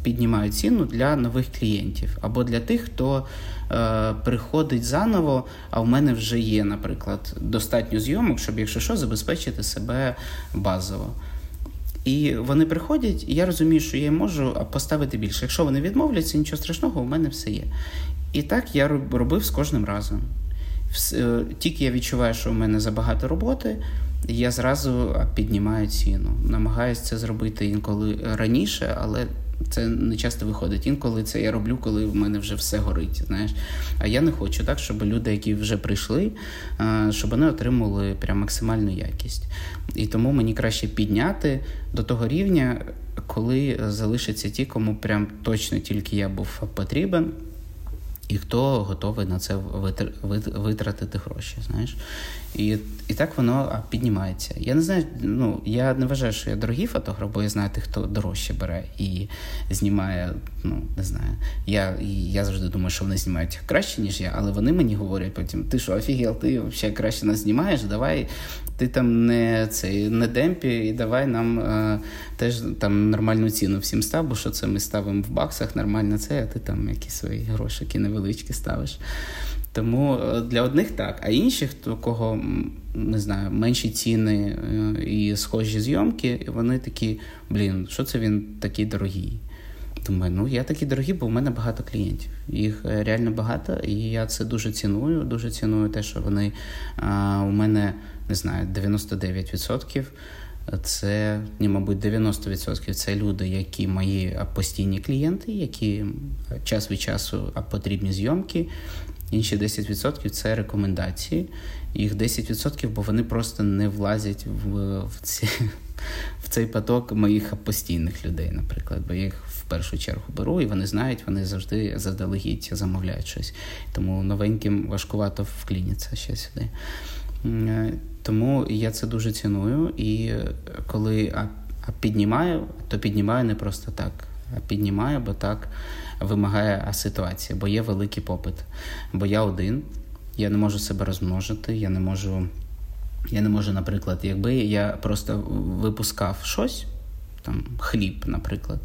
піднімаю ціну для нових клієнтів або для тих, хто е, приходить заново, а в мене вже є, наприклад, достатньо зйомок, щоб, якщо що, забезпечити себе базово. І вони приходять, і я розумію, що я можу поставити більше. Якщо вони відмовляться, нічого страшного, у мене все є. І так я робив з кожним разом. Е, тільки я відчуваю, що у мене забагато роботи, я зразу піднімаю ціну. Намагаюся це зробити інколи раніше, але це не часто виходить. Інколи це я роблю, коли в мене вже все горить. Знаєш, а я не хочу так, щоб люди, які вже прийшли, щоб вони отримали прям максимальну якість. І тому мені краще підняти до того рівня, коли залишаться ті, кому прям точно тільки я був потрібен. І хто готовий на це витратити гроші, знаєш? І і так воно піднімається. Я не знаю, ну я не вважаю, що я дорогий фотограф, бо я знаю тих, хто дорожче бере і знімає. Ну не знаю. Я я завжди думаю, що вони знімають краще, ніж я, але вони мені говорять потім: ти що, офігел, ти взагалі краще нас знімаєш? Давай ти там не цей не демпі, і давай нам е, теж там нормальну ціну всім став, бо що це ми ставимо в баксах, нормально це, а ти там якісь свої грошики невеличкі ставиш. Тому е, для одних так, а інших, у кого не знаю, менші ціни е, і схожі зйомки, вони такі, блін, що це він такий дорогий? Думаю, ну я такий дорогий, бо в мене багато клієнтів. Їх е, реально багато, і я це дуже ціную. Дуже ціную те, що вони а, у мене не знаю, 99%. Це, ні, мабуть, 90% це люди, які мої постійні клієнти, які час від часу потрібні зйомки. Інші 10% це рекомендації. Їх 10%, бо вони просто не влазять в в, ці, в цей поток моїх постійних людей, наприклад. Бо я їх в першу чергу беру, і вони знають, вони завжди заздалегідь замовляють щось. Тому новеньким важкувато вкліняться ще сюди. Е, тому я це дуже ціную. І коли піднімаю, то піднімаю не просто так, а піднімаю, бо так вимагає ситуація, бо є великий попит. Бо я один, я не можу себе розмножити, я не можу. Я не можу, наприклад, якби я просто випускав щось, там хліб, наприклад,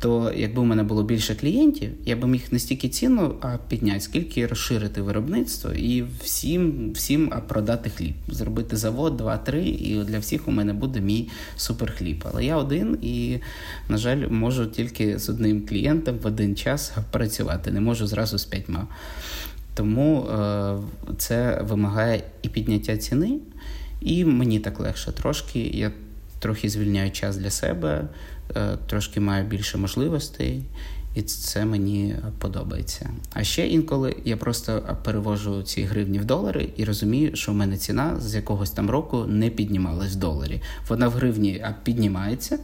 то якби у мене було більше клієнтів, я би міг не стільки ціну а підняти, скільки розширити виробництво і всім всім продати хліб, зробити завод, два-три, і для всіх у мене буде мій суперхліб. Але я один і, на жаль, можу тільки з одним клієнтом в один час працювати, не можу зразу з п'ятьма. Тому е, це вимагає і підняття ціни, і мені так легше трошки. Я трохи звільняю час для себе, е, трошки маю більше можливостей, і це мені подобається. А ще інколи я просто перевожу ці гривні в долари і розумію, що в мене ціна з якогось там року не піднімалась в доларі. Вона в гривні піднімається.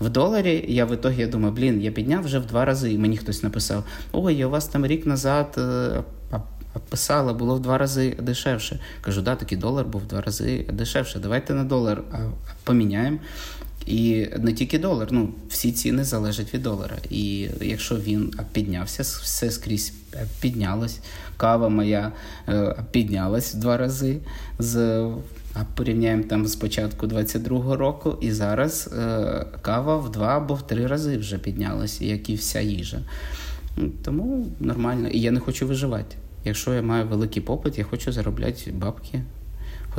В доларі я в ітогі думаю, блін, я підняв вже в два рази, і мені хтось написав: Ой, я у вас там рік назад. Е, писала, було в два рази дешевше. Кажу, да, такий долар був в два рази дешевше. Давайте на долар поміняємо. І не тільки долар, ну всі ціни залежать від долара. І якщо він піднявся, все скрізь піднялось. Кава моя е, піднялась в два рази. з а порівняємо там з початку 22-го року, і зараз е, кава в два або в три рази вже піднялася, як і вся їжа. Тому нормально. І я не хочу виживати. Якщо я маю великий попит, я хочу заробляти бабки.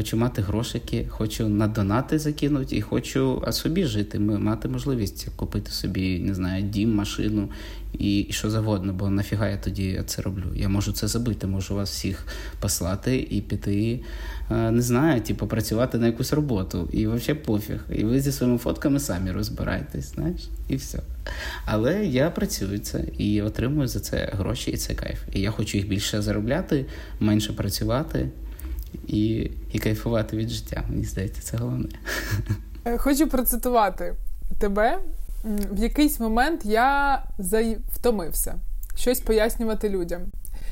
Хочу мати грошики, хочу на донати закинути і хочу собі жити, мати можливість купити собі, не знаю, дім, машину і і що завгодно, бо нафіга я тоді це роблю. Я можу це забити, можу вас всіх послати і піти, не знаю, типу, працювати на якусь роботу. І взагалі пофіг. І ви зі своїми фотками самі розбираєтесь, знаєш, і все. Але я працюю це і отримую за це гроші, і це кайф. І я хочу їх більше заробляти, менше працювати і і кайфувати від життя. Мені здається, це головне. Е, хочу процитувати тебе. В якийсь момент я втомився щось пояснювати людям,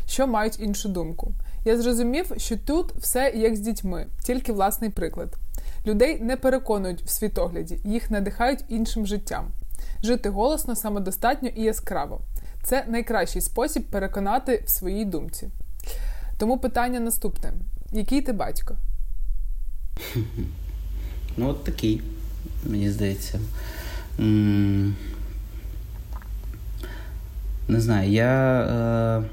що мають іншу думку. Я зрозумів, що тут все як з дітьми, тільки власний приклад. Людей не переконують в світогляді, їх надихають іншим життям. Жити голосно, самодостатньо і яскраво. Це найкращий спосіб переконати в своїй думці. Тому питання наступне: який ти батько? Ну, от такий, мені здається. Не знаю, я е,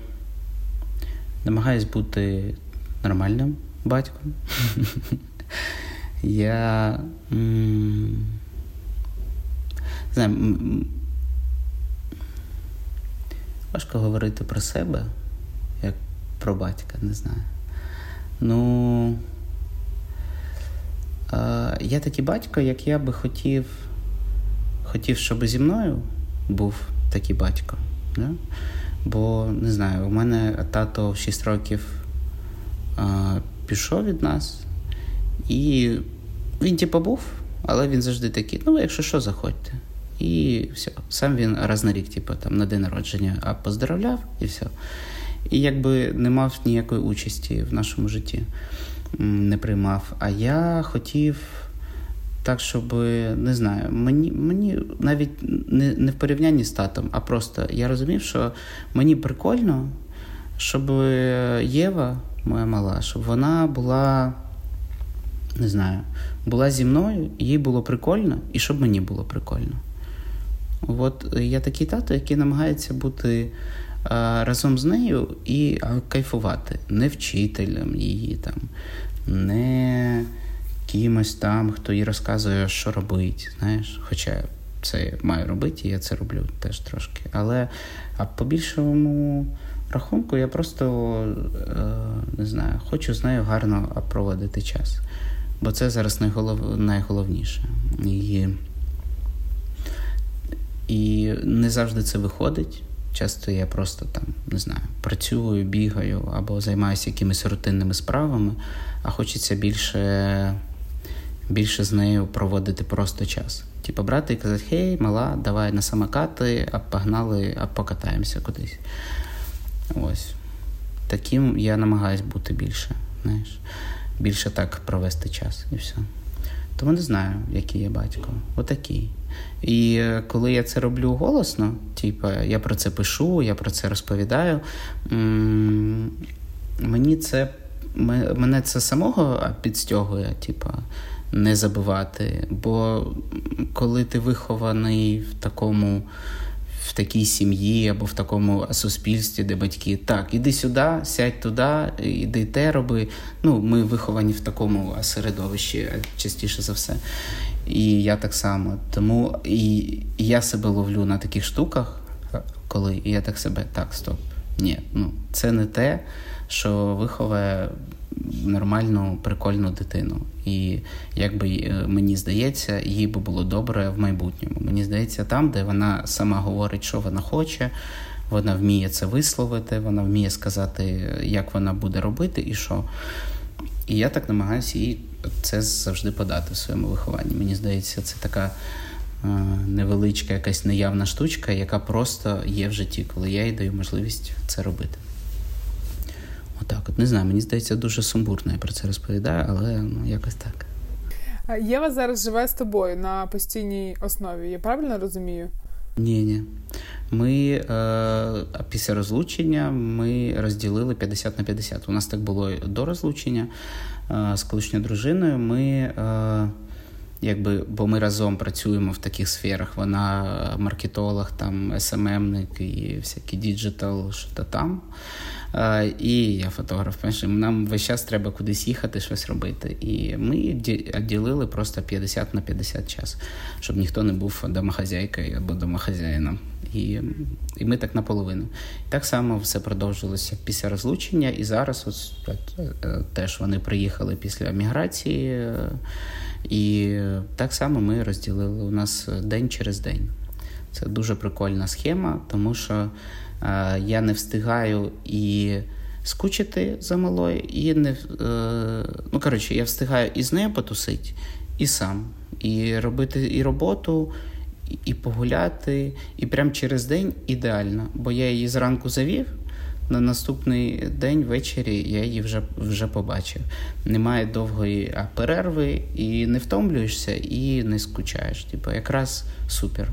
намагаюсь бути нормальним батьком. Я не знаю, важко говорити про себе, як про батька, не знаю. Ну, е, я такий батько, як я би хотів хотів, щоб зі мною був такий батько. Да? Бо не знаю, у мене тато в 6 років а, пішов від нас, і він типу був, але він завжди такий, ну, якщо що, заходьте. І все. Сам він раз на рік, типу, там, на день народження а поздравляв і все. І якби не мав ніякої участі в нашому житті, не приймав. А я хотів так, щоб не знаю, мені мені навіть не не в порівнянні з татом, а просто я розумів, що мені прикольно, щоб Єва, моя мала, щоб вона була, не знаю, була зі мною, їй було прикольно, і щоб мені було прикольно. От я такий тато, який намагається бути разом з нею і кайфувати, не вчителем її там, не кимось там, хто їй розказує, що робить. знаєш. Хоча це я маю робити, і я це роблю теж трошки. Але а по більшому рахунку я просто е, не знаю, хочу з нею гарно проводити час. Бо це зараз найголов... найголовніше. І і не завжди це виходить. Часто я просто там не знаю, працюю, бігаю або займаюся якимись рутинними справами, а хочеться більше більше з нею проводити просто час. Типу брати і казати, хей, мала, давай на самокати, а погнали, а покатаємося кудись. Ось. Таким я намагаюсь бути більше. знаєш. Більше так провести час і все. Тому не знаю, який я батько. Отакий. І е, коли я це роблю голосно, типу, я про це пишу, я про це розповідаю. Мені це мене це самого підстягує, типу, не забувати. Бо коли ти вихований в такому. В такій сім'ї або в такому суспільстві, де батьки так, іди сюди, сядь туди, іди те роби. Ну, ми виховані в такому середовищі частіше за все. І я так само. Тому і, і я себе ловлю на таких штуках, коли я так себе так, стоп. Ні, ну це не те, що виховує нормальну, прикольну дитину. І якби е, мені здається, їй би було добре в майбутньому. Мені здається, там, де вона сама говорить, що вона хоче, вона вміє це висловити, вона вміє сказати, як вона буде робити і що. І я так намагаюся їй це завжди подати в своєму вихованні. Мені здається, це така. Е, невеличка якась неявна штучка, яка просто є в житті, коли я їй даю можливість це робити. Отак, от не знаю, мені здається, дуже сумбурно я про це розповідаю, але ну, якось так. Єва зараз живе з тобою на постійній основі, я правильно розумію? Ні, ні. Ми е, після розлучення ми розділили 50 на 50. У нас так було до розлучення з колишньою дружиною. Ми е, якби, бо ми разом працюємо в таких сферах. Вона маркетолог, там СММник і всякі digital, що то там. І я фотограф. Нам весь час треба кудись їхати, щось робити. І ми ділили просто 50 на 50 час, щоб ніхто не був домохазяйкою або домохазяїном. І і ми так наполовину. Так само все продовжилося після розлучення, і зараз ось е, теж вони приїхали після міграції, і так само ми розділили у нас день через день. Це дуже прикольна схема, тому що я не встигаю і скучити за малою, і не е, ну коротше, я встигаю і з нею потусити, і сам, і робити і роботу і погуляти, і прямо через день ідеально. Бо я її зранку завів. На наступний день ввечері я її вже вже побачив. Немає довгої перерви, і не втомлюєшся, і не скучаєш. Типу, якраз супер.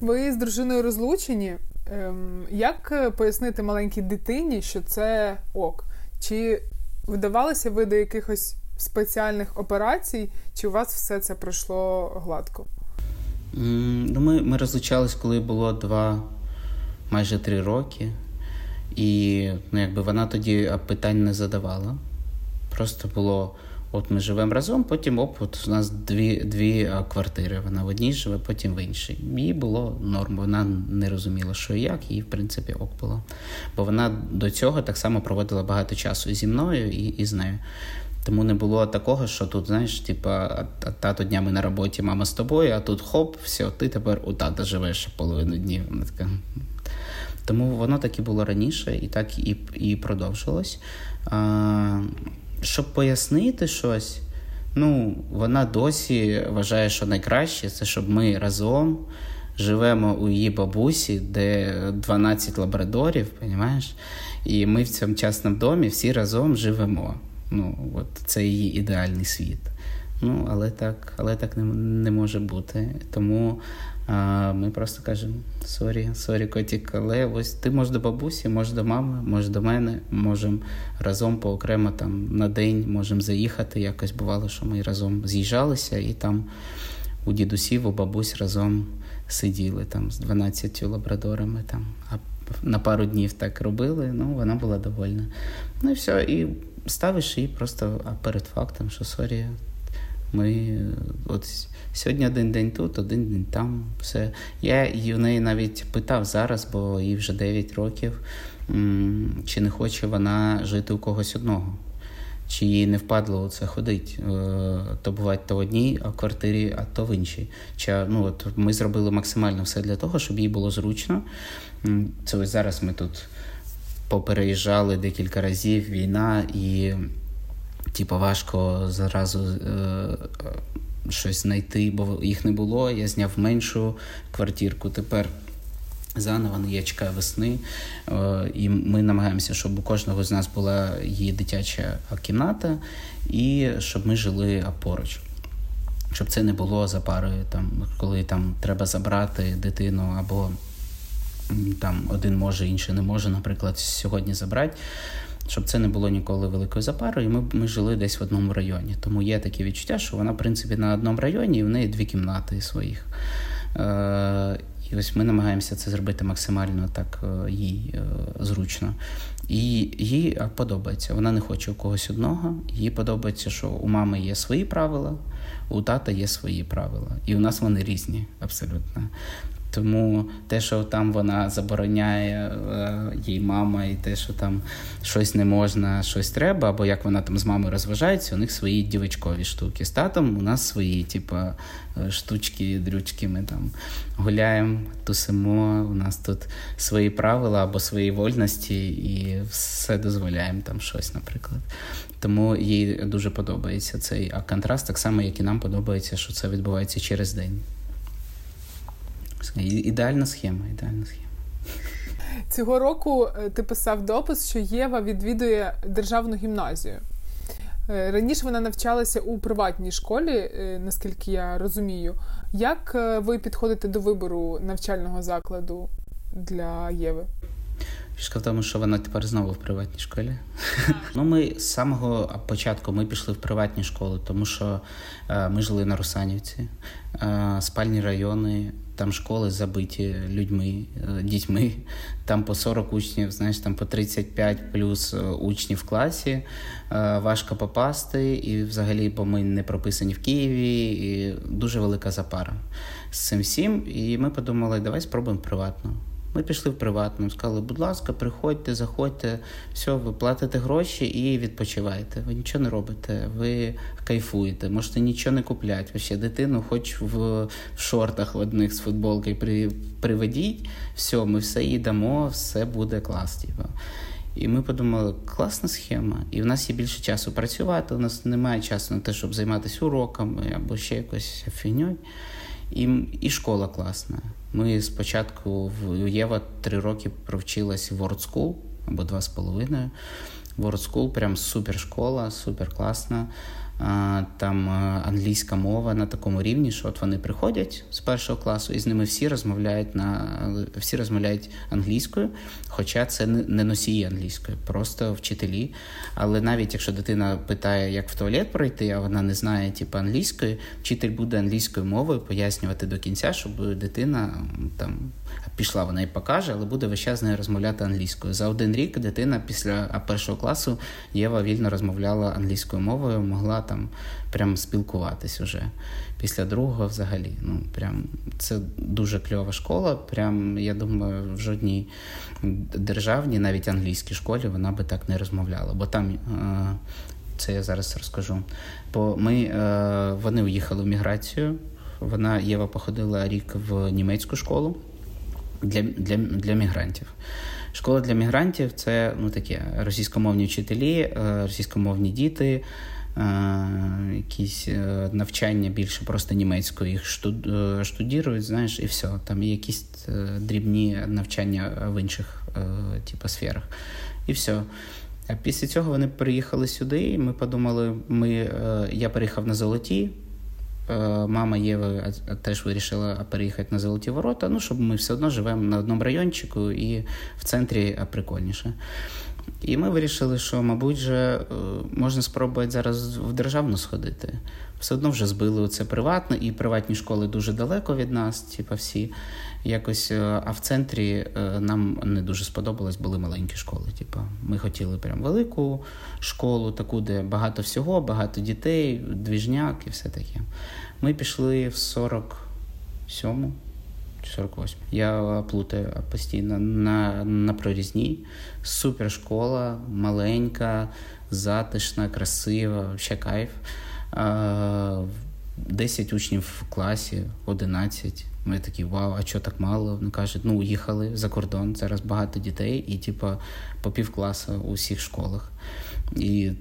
Ви з дружиною розлучені. Ем, як пояснити маленькій дитині, що це ок? Чи вдавалися ви до якихось спеціальних операцій, чи у вас все це пройшло гладко? Ну, Ми ми розлучались, коли було два, майже три роки, і ну, якби вона тоді питань не задавала. Просто було: от ми живемо разом, потім оп, от у нас дві дві квартири. Вона в одній живе, потім в іншій. Їй було норм, вона не розуміла, що і як, їй, в принципі, ок було. Бо вона до цього так само проводила багато часу зі мною і, і з нею. Тому не було такого, що тут, знаєш, типа, тато днями на роботі, мама з тобою, а тут хоп, все, ти тепер у тата живеш половину днів. Тому воно так і було раніше, і так і і продовжилось. А, Щоб пояснити щось, ну, вона досі вважає, що найкраще це щоб ми разом живемо у її бабусі, де 12 лабрадорів, розумієш? І ми в цьому частному домі всі разом живемо. Ну, от Це її ідеальний світ. Ну, Але так але так не не може бути. Тому а, ми просто кажемо: sorry, sorry, котік, але ось ти можеш до бабусі, можеш до мами, можеш до мене, можемо разом поокремо там на день можемо заїхати. Якось бувало, що ми разом з'їжджалися, і там у дідусів, у бабусь разом сиділи там з 12 лабрадорами. там, А на пару днів так робили, ну вона була довольна. Ну і все. і ставиш її просто перед фактом, що sorry, ми от сьогодні один день тут, один день там. все. Я її в неї навіть питав зараз, бо їй вже 9 років, чи не хоче вона жити у когось одного. Чи їй не впадло це ходить, е, то буває то в одній квартирі, а то в іншій. Чи, ну, от Ми зробили максимально все для того, щоб їй було зручно. Це ось зараз ми тут попереїжджали декілька разів війна, і типу, важко зразу е, щось знайти, бо їх не було. Я зняв меншу квартирку. Тепер заново я чекаю весни, е, і ми намагаємося, щоб у кожного з нас була її дитяча кімната, і щоб ми жили поруч. Щоб це не було за парою, там, коли там треба забрати дитину або там один може, інший не може, наприклад, сьогодні забрати. Щоб це не було ніколи великою запарою, і ми ми жили десь в одному районі. Тому є таке відчуття, що вона, в принципі, на одному районі, і в неї дві кімнати своїх. Е, І ось ми намагаємося це зробити максимально так е, їй е, зручно. І їй подобається. Вона не хоче у когось одного. Їй подобається, що у мами є свої правила, у тата є свої правила. І у нас вони різні абсолютно. Тому те, що там вона забороняє е, їй мама, і те, що там щось не можна, щось треба, або як вона там з мамою розважається, у них свої дівочкові штуки. З татом у нас свої, типу, штучки, дрючки. Ми там гуляємо, тусимо. У нас тут свої правила або свої вольності, і все дозволяємо там щось, наприклад. Тому їй дуже подобається цей контраст, так само, як і нам подобається, що це відбувається через день. Ідеальна схема, ідеальна схема. Цього року е, ти писав допис, що Єва відвідує державну гімназію. Е, раніше вона навчалася у приватній школі, е, наскільки я розумію. Як ви підходите до вибору навчального закладу для Єви? Фішка в тому, що вона тепер знову в приватній школі. ну, ми з самого початку ми пішли в приватні школи, тому що е, ми жили на Русанівці, е, спальні райони, там школи забиті людьми, е, дітьми. Там по 40 учнів, знаєш, там по 35 плюс е, учнів в класі. Е, важко попасти, і взагалі, бо ми не прописані в Києві, і дуже велика запара з цим всім. І ми подумали, давай спробуємо приватно. Ми пішли в приватну, сказали, будь ласка, приходьте, заходьте, все, ви платите гроші і відпочивайте. Ви нічого не робите, ви кайфуєте, можете нічого не купляти. Ви ще дитину, хоч в шортах в одних з футболки при, приведіть, все, ми все їй дамо, все буде клас. Типу. І ми подумали, класна схема, і в нас є більше часу працювати. У нас немає часу на те, щоб займатися уроками або ще якось фігньою. І, і школа класна. Ми спочатку в Єва три роки провчилась в World School, або два з половиною. World School прям супер школа, супер класна там е, англійська мова на такому рівні, що от вони приходять з першого класу, і з ними всі розмовляють на всі розмовляють англійською, хоча це не носії англійської, просто вчителі. Але навіть якщо дитина питає, як в туалет пройти, а вона не знає типу, англійської, вчитель буде англійською мовою пояснювати до кінця, щоб дитина там пішла, вона і покаже, але буде весь час з нею розмовляти англійською. За один рік дитина після першого класу Єва вільно розмовляла англійською мовою, могла там прям спілкуватись уже. Після другого взагалі. Ну, прям Це дуже кльова школа. Прям, Я думаю, в жодній державній, навіть англійській школі, вона би так не розмовляла. Бо там. Е, це я зараз розкажу. Бо ми, е, вони уїхали в міграцію. Вона Єва походила рік в німецьку школу для для, для мігрантів. Школа для мігрантів це ну таке російськомовні вчителі, е, російськомовні діти, якісь е, навчання більше просто німецькою. Їх штудірують, знаєш, і все. Там є якісь дрібні навчання в інших типу, сферах. І все. А після цього вони приїхали сюди, і ми подумали, ми, я переїхав на золоті. Е, мама Єви теж вирішила переїхати на Золоті Ворота, ну, щоб ми все одно живемо на одному райончику і в центрі прикольніше. І ми вирішили, що, мабуть, же, е, можна спробувати зараз в державну сходити. Все одно вже збили це приватно, і приватні школи дуже далеко від нас, типу всі. Якось, е, А в центрі нам не дуже сподобалось, були маленькі школи. Типу. Ми хотіли прям велику школу, таку, де багато всього, багато дітей, двіжняк і все таке. Ми пішли в 47-му. 48. Я плутаю постійно на на прорізній. Супер школа, маленька, затишна, красива, ще кайф. 10 учнів в класі, 11. Ми такі, вау, а що так мало? Вони кажуть, ну уїхали за кордон. Зараз багато дітей, і типу, по півкласа у всіх школах. І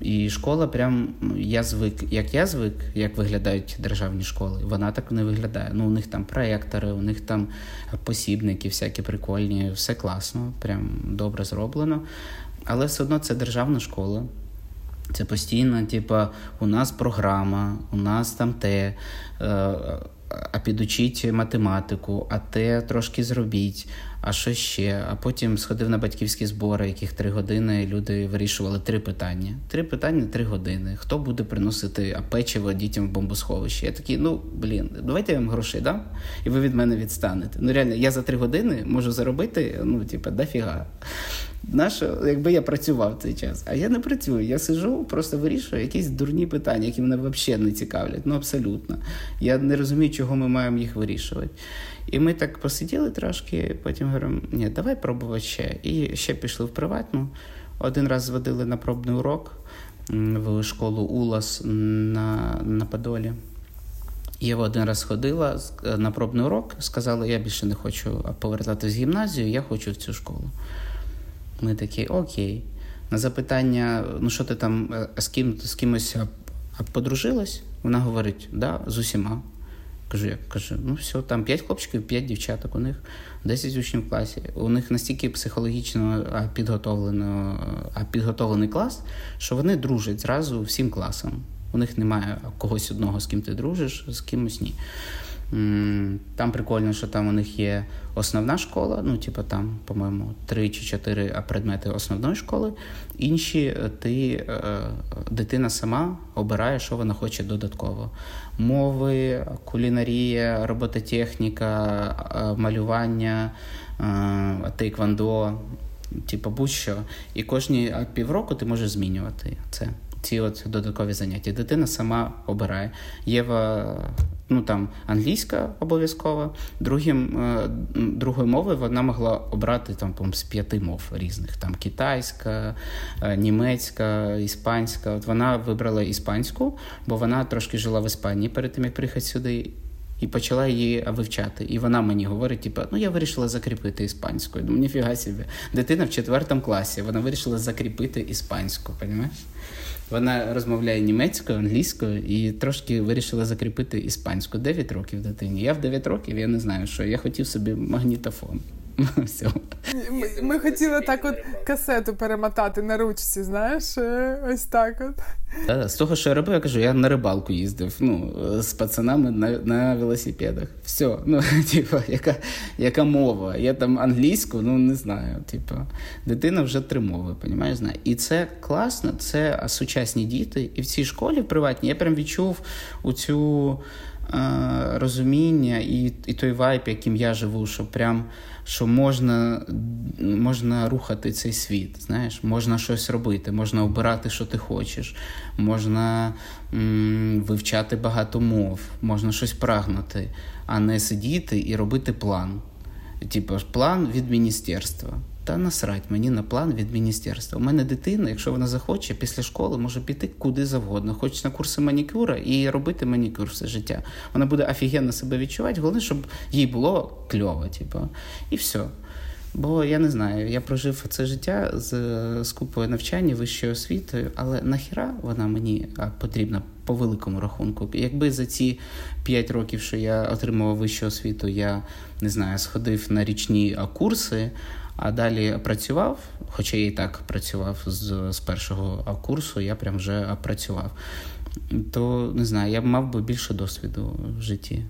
і школа, прям я звик, як я звик, як виглядають державні школи, вона так не виглядає. Ну, у них там проектори, у них там посібники, всякі прикольні, все класно, прям добре зроблено. Але все одно це державна школа. Це постійно, типа, у нас програма, у нас там те. Е, а підучіть математику, а те трошки зробіть, а що ще? А потім сходив на батьківські збори, яких три години люди вирішували три питання. Три питання, три години. Хто буде приносити печиво дітям в бомбосховище? Я такий, ну блін, давайте я вам грошей дам, і ви від мене відстанете. Ну реально, я за три години можу заробити, ну, типа, дофіга. Наше, якби я працював цей час, а я не працюю. Я сижу, просто вирішую якісь дурні питання, які мене взагалі не цікавлять. Ну абсолютно. Я не розумію, чого ми маємо їх вирішувати. І ми так посиділи трошки, потім говоримо, ні, давай пробувати ще. І ще пішли в приватну. Один раз зводили на пробний урок в школу Улас на на Подолі. Я один раз ходила на пробний урок, сказала, я більше не хочу повертатися в гімназію, я хочу в цю школу. Ми такі, окей. На запитання, ну що ти там з ким з кимось подружилась? Вона говорить, да, з усіма. Кажу, я кажу, ну все, там 5 хлопчиків, 5 дівчаток, у них 10 учнів в класі. У них настільки психологічно підготовлено, підготовлений клас, що вони дружать зразу всім класом. У них немає когось одного, з ким ти дружиш, з кимось ні. Там прикольно, що там у них є основна школа, ну, типу, там, по-моєму, три чи чотири предмети основної школи. Інші е, ти, е, дитина сама обирає, що вона хоче додатково. Мови, кулінарія, робототехніка, е, малювання, тейквандо, типу будь-що. І кожні півроку ти можеш змінювати це ці от додаткові заняття. Дитина сама обирає. Є ну там англійська обов'язкова, другим, е, другою мовою вона могла обрати там з п'яти мов різних: там китайська, е, німецька, іспанська. От вона вибрала іспанську, бо вона трошки жила в Іспанії перед тим, як приїхати сюди. І почала її вивчати. І вона мені говорить: типу, ну я вирішила закріпити іспанську. Я думаю, ніфіга собі. Дитина в четвертому класі, вона вирішила закріпити іспанську, розумієш? Вона розмовляє німецькою, англійською і трошки вирішила закріпити іспанську. 9 років дитині. Я в 9 років я не знаю, що я хотів собі магнітофон. Все. Ми, ми хотіли так от касету перемотати на ручці, знаєш, е, ось так от. Да, з того, що я робив, я кажу, я на рибалку їздив ну, з пацанами на на велосипедах. Все, ну, типу, яка яка мова? Я там англійську, ну не знаю. Типу, дитина вже три мови, понімаєш, знає. І це класно, це сучасні діти. І в цій школі приватній я прям відчув у цю е, розуміння і і той вайб, яким я живу, що прям що можна можна рухати цей світ. знаєш, Можна щось робити, можна обирати, що ти хочеш, можна м- вивчати багато мов, можна щось прагнути, а не сидіти і робити план. Типу, план від міністерства. Та насрать мені на план від міністерства. У мене дитина, якщо вона захоче, після школи може піти куди завгодно, хоч на курси манікюра і робити манікюр все життя. Вона буде офігенно себе відчувати, головне, щоб їй було кльово, типу. і все. Бо я не знаю, я прожив це життя з, з купою навчання, вищою освітою, але нахіра вона мені потрібна по великому рахунку. Якби за ці 5 років, що я отримував вищу освіту, я не знаю, сходив на річні курси. А далі працював, хоча я і так працював з з першого курсу, я прям вже працював. То не знаю, я б мав би більше досвіду в житті.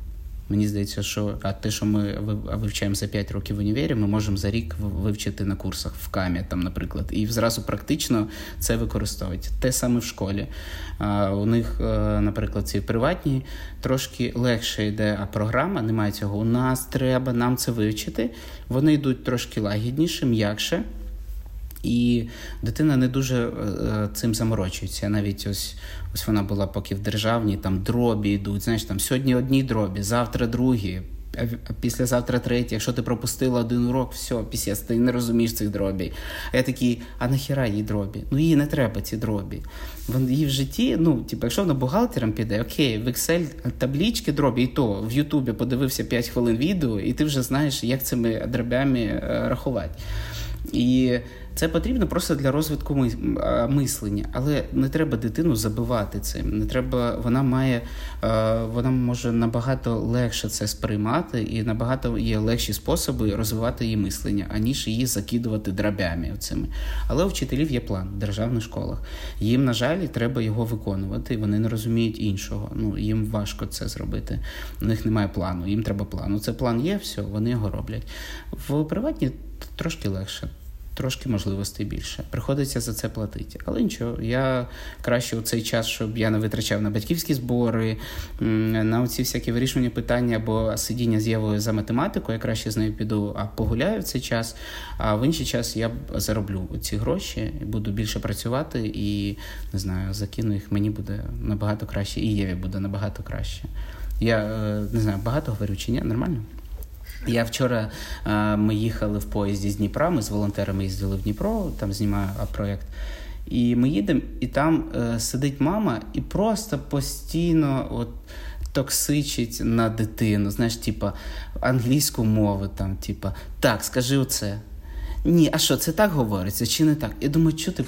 Мені здається, що а те, що ми вивчаємо за 5 років в універі, ми можемо за рік вивчити на курсах в камі, там, наприклад, і зразу практично це використовують. Те саме в школі. А, У них, е, наприклад, ці приватні трошки легше йде, а програма немає цього. У нас треба нам це вивчити. Вони йдуть трошки лагідніше, м'якше. І дитина не дуже е, е, цим заморочується. Навіть ось ось вона була поки в державній, там дробі йдуть. Знаєш, там сьогодні одні дробі, завтра другі, а післязавтра треті. Якщо ти пропустила один урок, все, після ти не розумієш цих дробій. А я такий, а нахіра їй дробі? Ну їй не треба ці дробі. Вон їй в житті, ну, типу, якщо вона бухгалтером піде, окей, в Excel таблічки дробі, і то в Ютубі подивився 5 хвилин відео, і ти вже знаєш, як цими дробями е, рахувати. І це потрібно просто для розвитку мислення, але не треба дитину забивати цим. Не треба, вона має, вона може набагато легше це сприймати, і набагато є легші способи розвивати її мислення, аніж її закидувати дробями. Цими. Але у вчителів є план в державних школах. Їм, на жаль, треба його виконувати. Вони не розуміють іншого. Ну їм важко це зробити. У них немає плану. Їм треба плану. Це план є, все, вони його роблять. В приватні трошки легше трошки можливостей більше. Приходиться за це платити. Але нічого, я краще у цей час, щоб я не витрачав на батьківські збори, на оці всякі вирішування питання або сидіння з Євою за математику, я краще з нею піду, а погуляю в цей час. А в інший час я зароблю ці гроші, буду більше працювати і не знаю, закину їх. Мені буде набагато краще, і Єві буде набагато краще. Я е, не знаю, багато говорю чи ні, нормально. Я вчора ми їхали в поїзді з Дніпра. Ми з волонтерами їздили в Дніпро, там знімаю проєкт. І ми їдемо, і там е, сидить мама, і просто постійно от токсичить на дитину. Знаєш, типа англійську мову, там, типа, так, скажи оце. Ні, а що, це так говориться, чи не так? Я думаю, що ти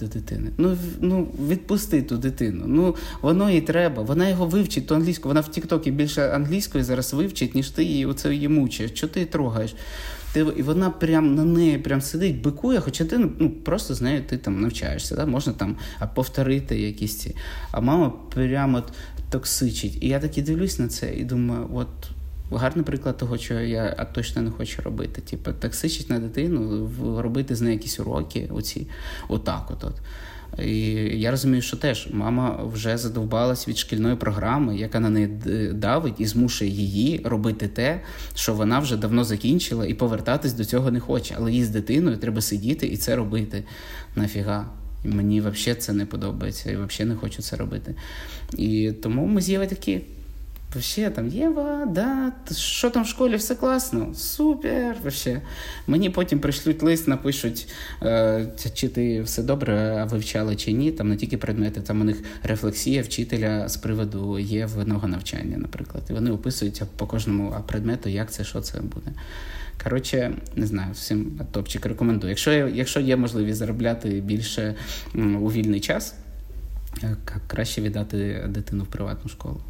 до дитини. Ну ну відпусти ту дитину. Ну воно їй треба. Вона його вивчить, ту англійську. Вона в Тіктокі більше англійської зараз вивчить, ніж ти її оце її мучаєш. Що ти її трогаєш? і вона прям на неї прям сидить, бикує, хоча ти ну, просто з нею ти там навчаєшся, да? можна там повторити якісь ці. А мама прямо токсичить. І я таки дивлюсь на це і думаю, от. Гарний приклад того, що я точно не хочу робити. Типу, токсичить на дитину, робити з нею якісь уроки, оці, отак от. І я розумію, що теж мама вже задовбалась від шкільної програми, яка на неї давить і змушує її робити те, що вона вже давно закінчила, і повертатись до цього не хоче. Але їй з дитиною треба сидіти і це робити. Нафіга. І мені взагалі це не подобається, і взагалі не хочу це робити. І тому ми з Євою такі. Вообще там Єва, да, що там в школі, все класно, супер. вообще. Мені потім пришлють лист, напишуть, е, чи ти все добре вивчала чи ні. Там не тільки предмети, там у них рефлексія вчителя з приводу євного навчання, наприклад. І вони описують по кожному предмету, як це, що це буде. Коротше, не знаю, всім топчик рекомендую. Якщо якщо є можливість заробляти більше у вільний час, е, краще віддати дитину в приватну школу.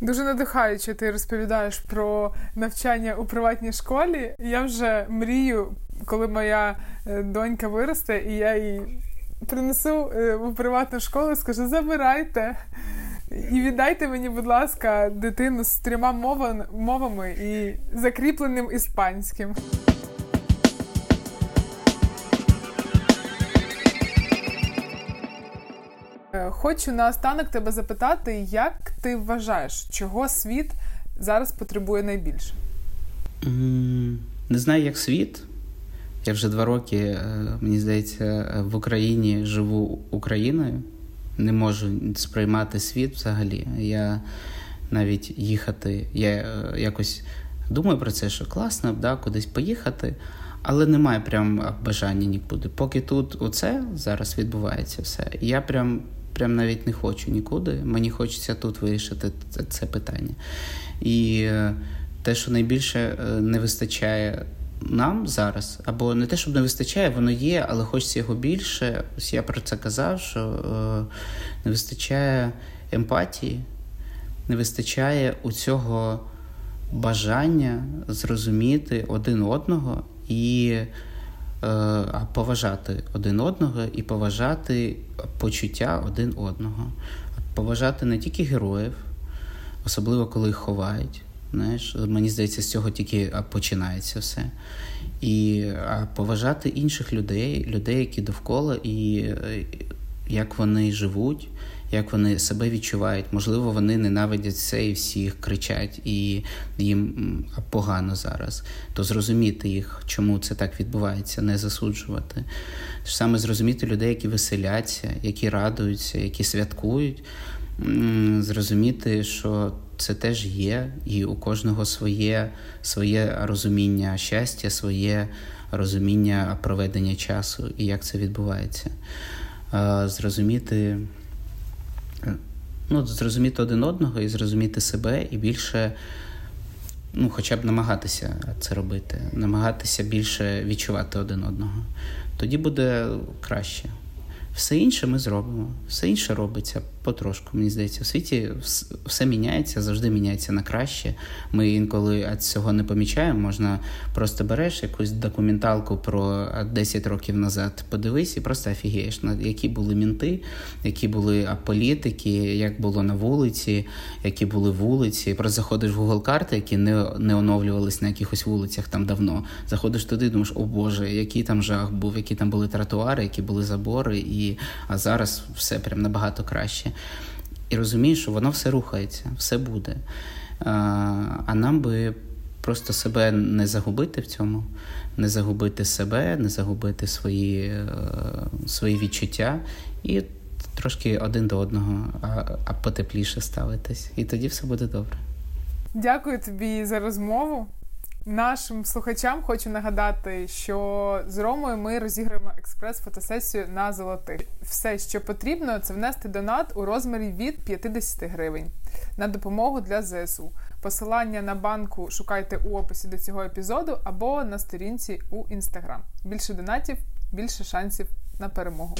Дуже надихаюче ти розповідаєш про навчання у приватній школі. Я вже мрію, коли моя е, донька виросте, і я її принесу е, у приватну школу і скажу: забирайте і віддайте мені, будь ласка, дитину з трьома мовами і закріпленим іспанським. Хочу наостанок тебе запитати, як ти вважаєш, чого світ зараз потребує найбільше? Не знаю, як світ. Я вже два роки, е, мені здається, в Україні живу Україною. Не можу сприймати світ взагалі. Я навіть їхати, я е, якось думаю про це, що класно, да, кудись поїхати, але немає прям бажання нікуди. Поки тут оце зараз відбувається все. Я прям прям навіть не хочу нікуди. Мені хочеться тут вирішити це питання. І е, те, що найбільше е, не вистачає нам зараз, або не те, щоб не вистачає, воно є, але хочеться його більше. Ось я про це казав, що е, не вистачає емпатії, не вистачає у цього бажання зрозуміти один одного і Е, поважати один одного і поважати почуття один одного, поважати не тільки героїв, особливо коли їх ховають. Знаєш, Мені здається, з цього тільки починається все. І поважати інших людей, людей, які довкола, і е, як вони живуть, як вони себе відчувають. Можливо, вони ненавидять все і всіх кричать, і їм погано зараз. То зрозуміти їх, чому це так відбувається, не засуджувати. Саме зрозуміти людей, які веселяться, які радуються, які святкують. Зрозуміти, що це теж є, і у кожного своє своє розуміння щастя, своє розуміння проведення часу і як це відбувається. Зрозуміти ну, зрозуміти один одного і зрозуміти себе, і більше, ну, хоча б намагатися це робити, намагатися більше відчувати один одного. Тоді буде краще. Все інше ми зробимо, все інше робиться потрошку. Мені здається, в світі все міняється, завжди міняється на краще. Ми інколи цього не помічаємо. Можна просто береш якусь документалку про 10 років назад, подивись і просто офігієш, які були мінти, які були політики, як було на вулиці, які були вулиці. Просто заходиш в Google карти, які не не оновлювались на якихось вулицях там давно. Заходиш туди, думаєш, о Боже, який там жах був, які там були тротуари, які були забори, і а зараз все прям набагато краще. І розумієш, що воно все рухається, все буде. А нам би просто себе не загубити в цьому, не загубити себе, не загубити свої, е, свої відчуття і трошки один до одного, а потепліше ставитись. І тоді все буде добре. Дякую тобі за розмову. Нашим слухачам хочу нагадати, що з Ромою ми розіграємо експрес-фотосесію на золотих. Все, що потрібно, це внести донат у розмірі від 50 гривень на допомогу для ЗСУ. Посилання на банку шукайте у описі до цього епізоду або на сторінці у інстаграм. Більше донатів, більше шансів на перемогу.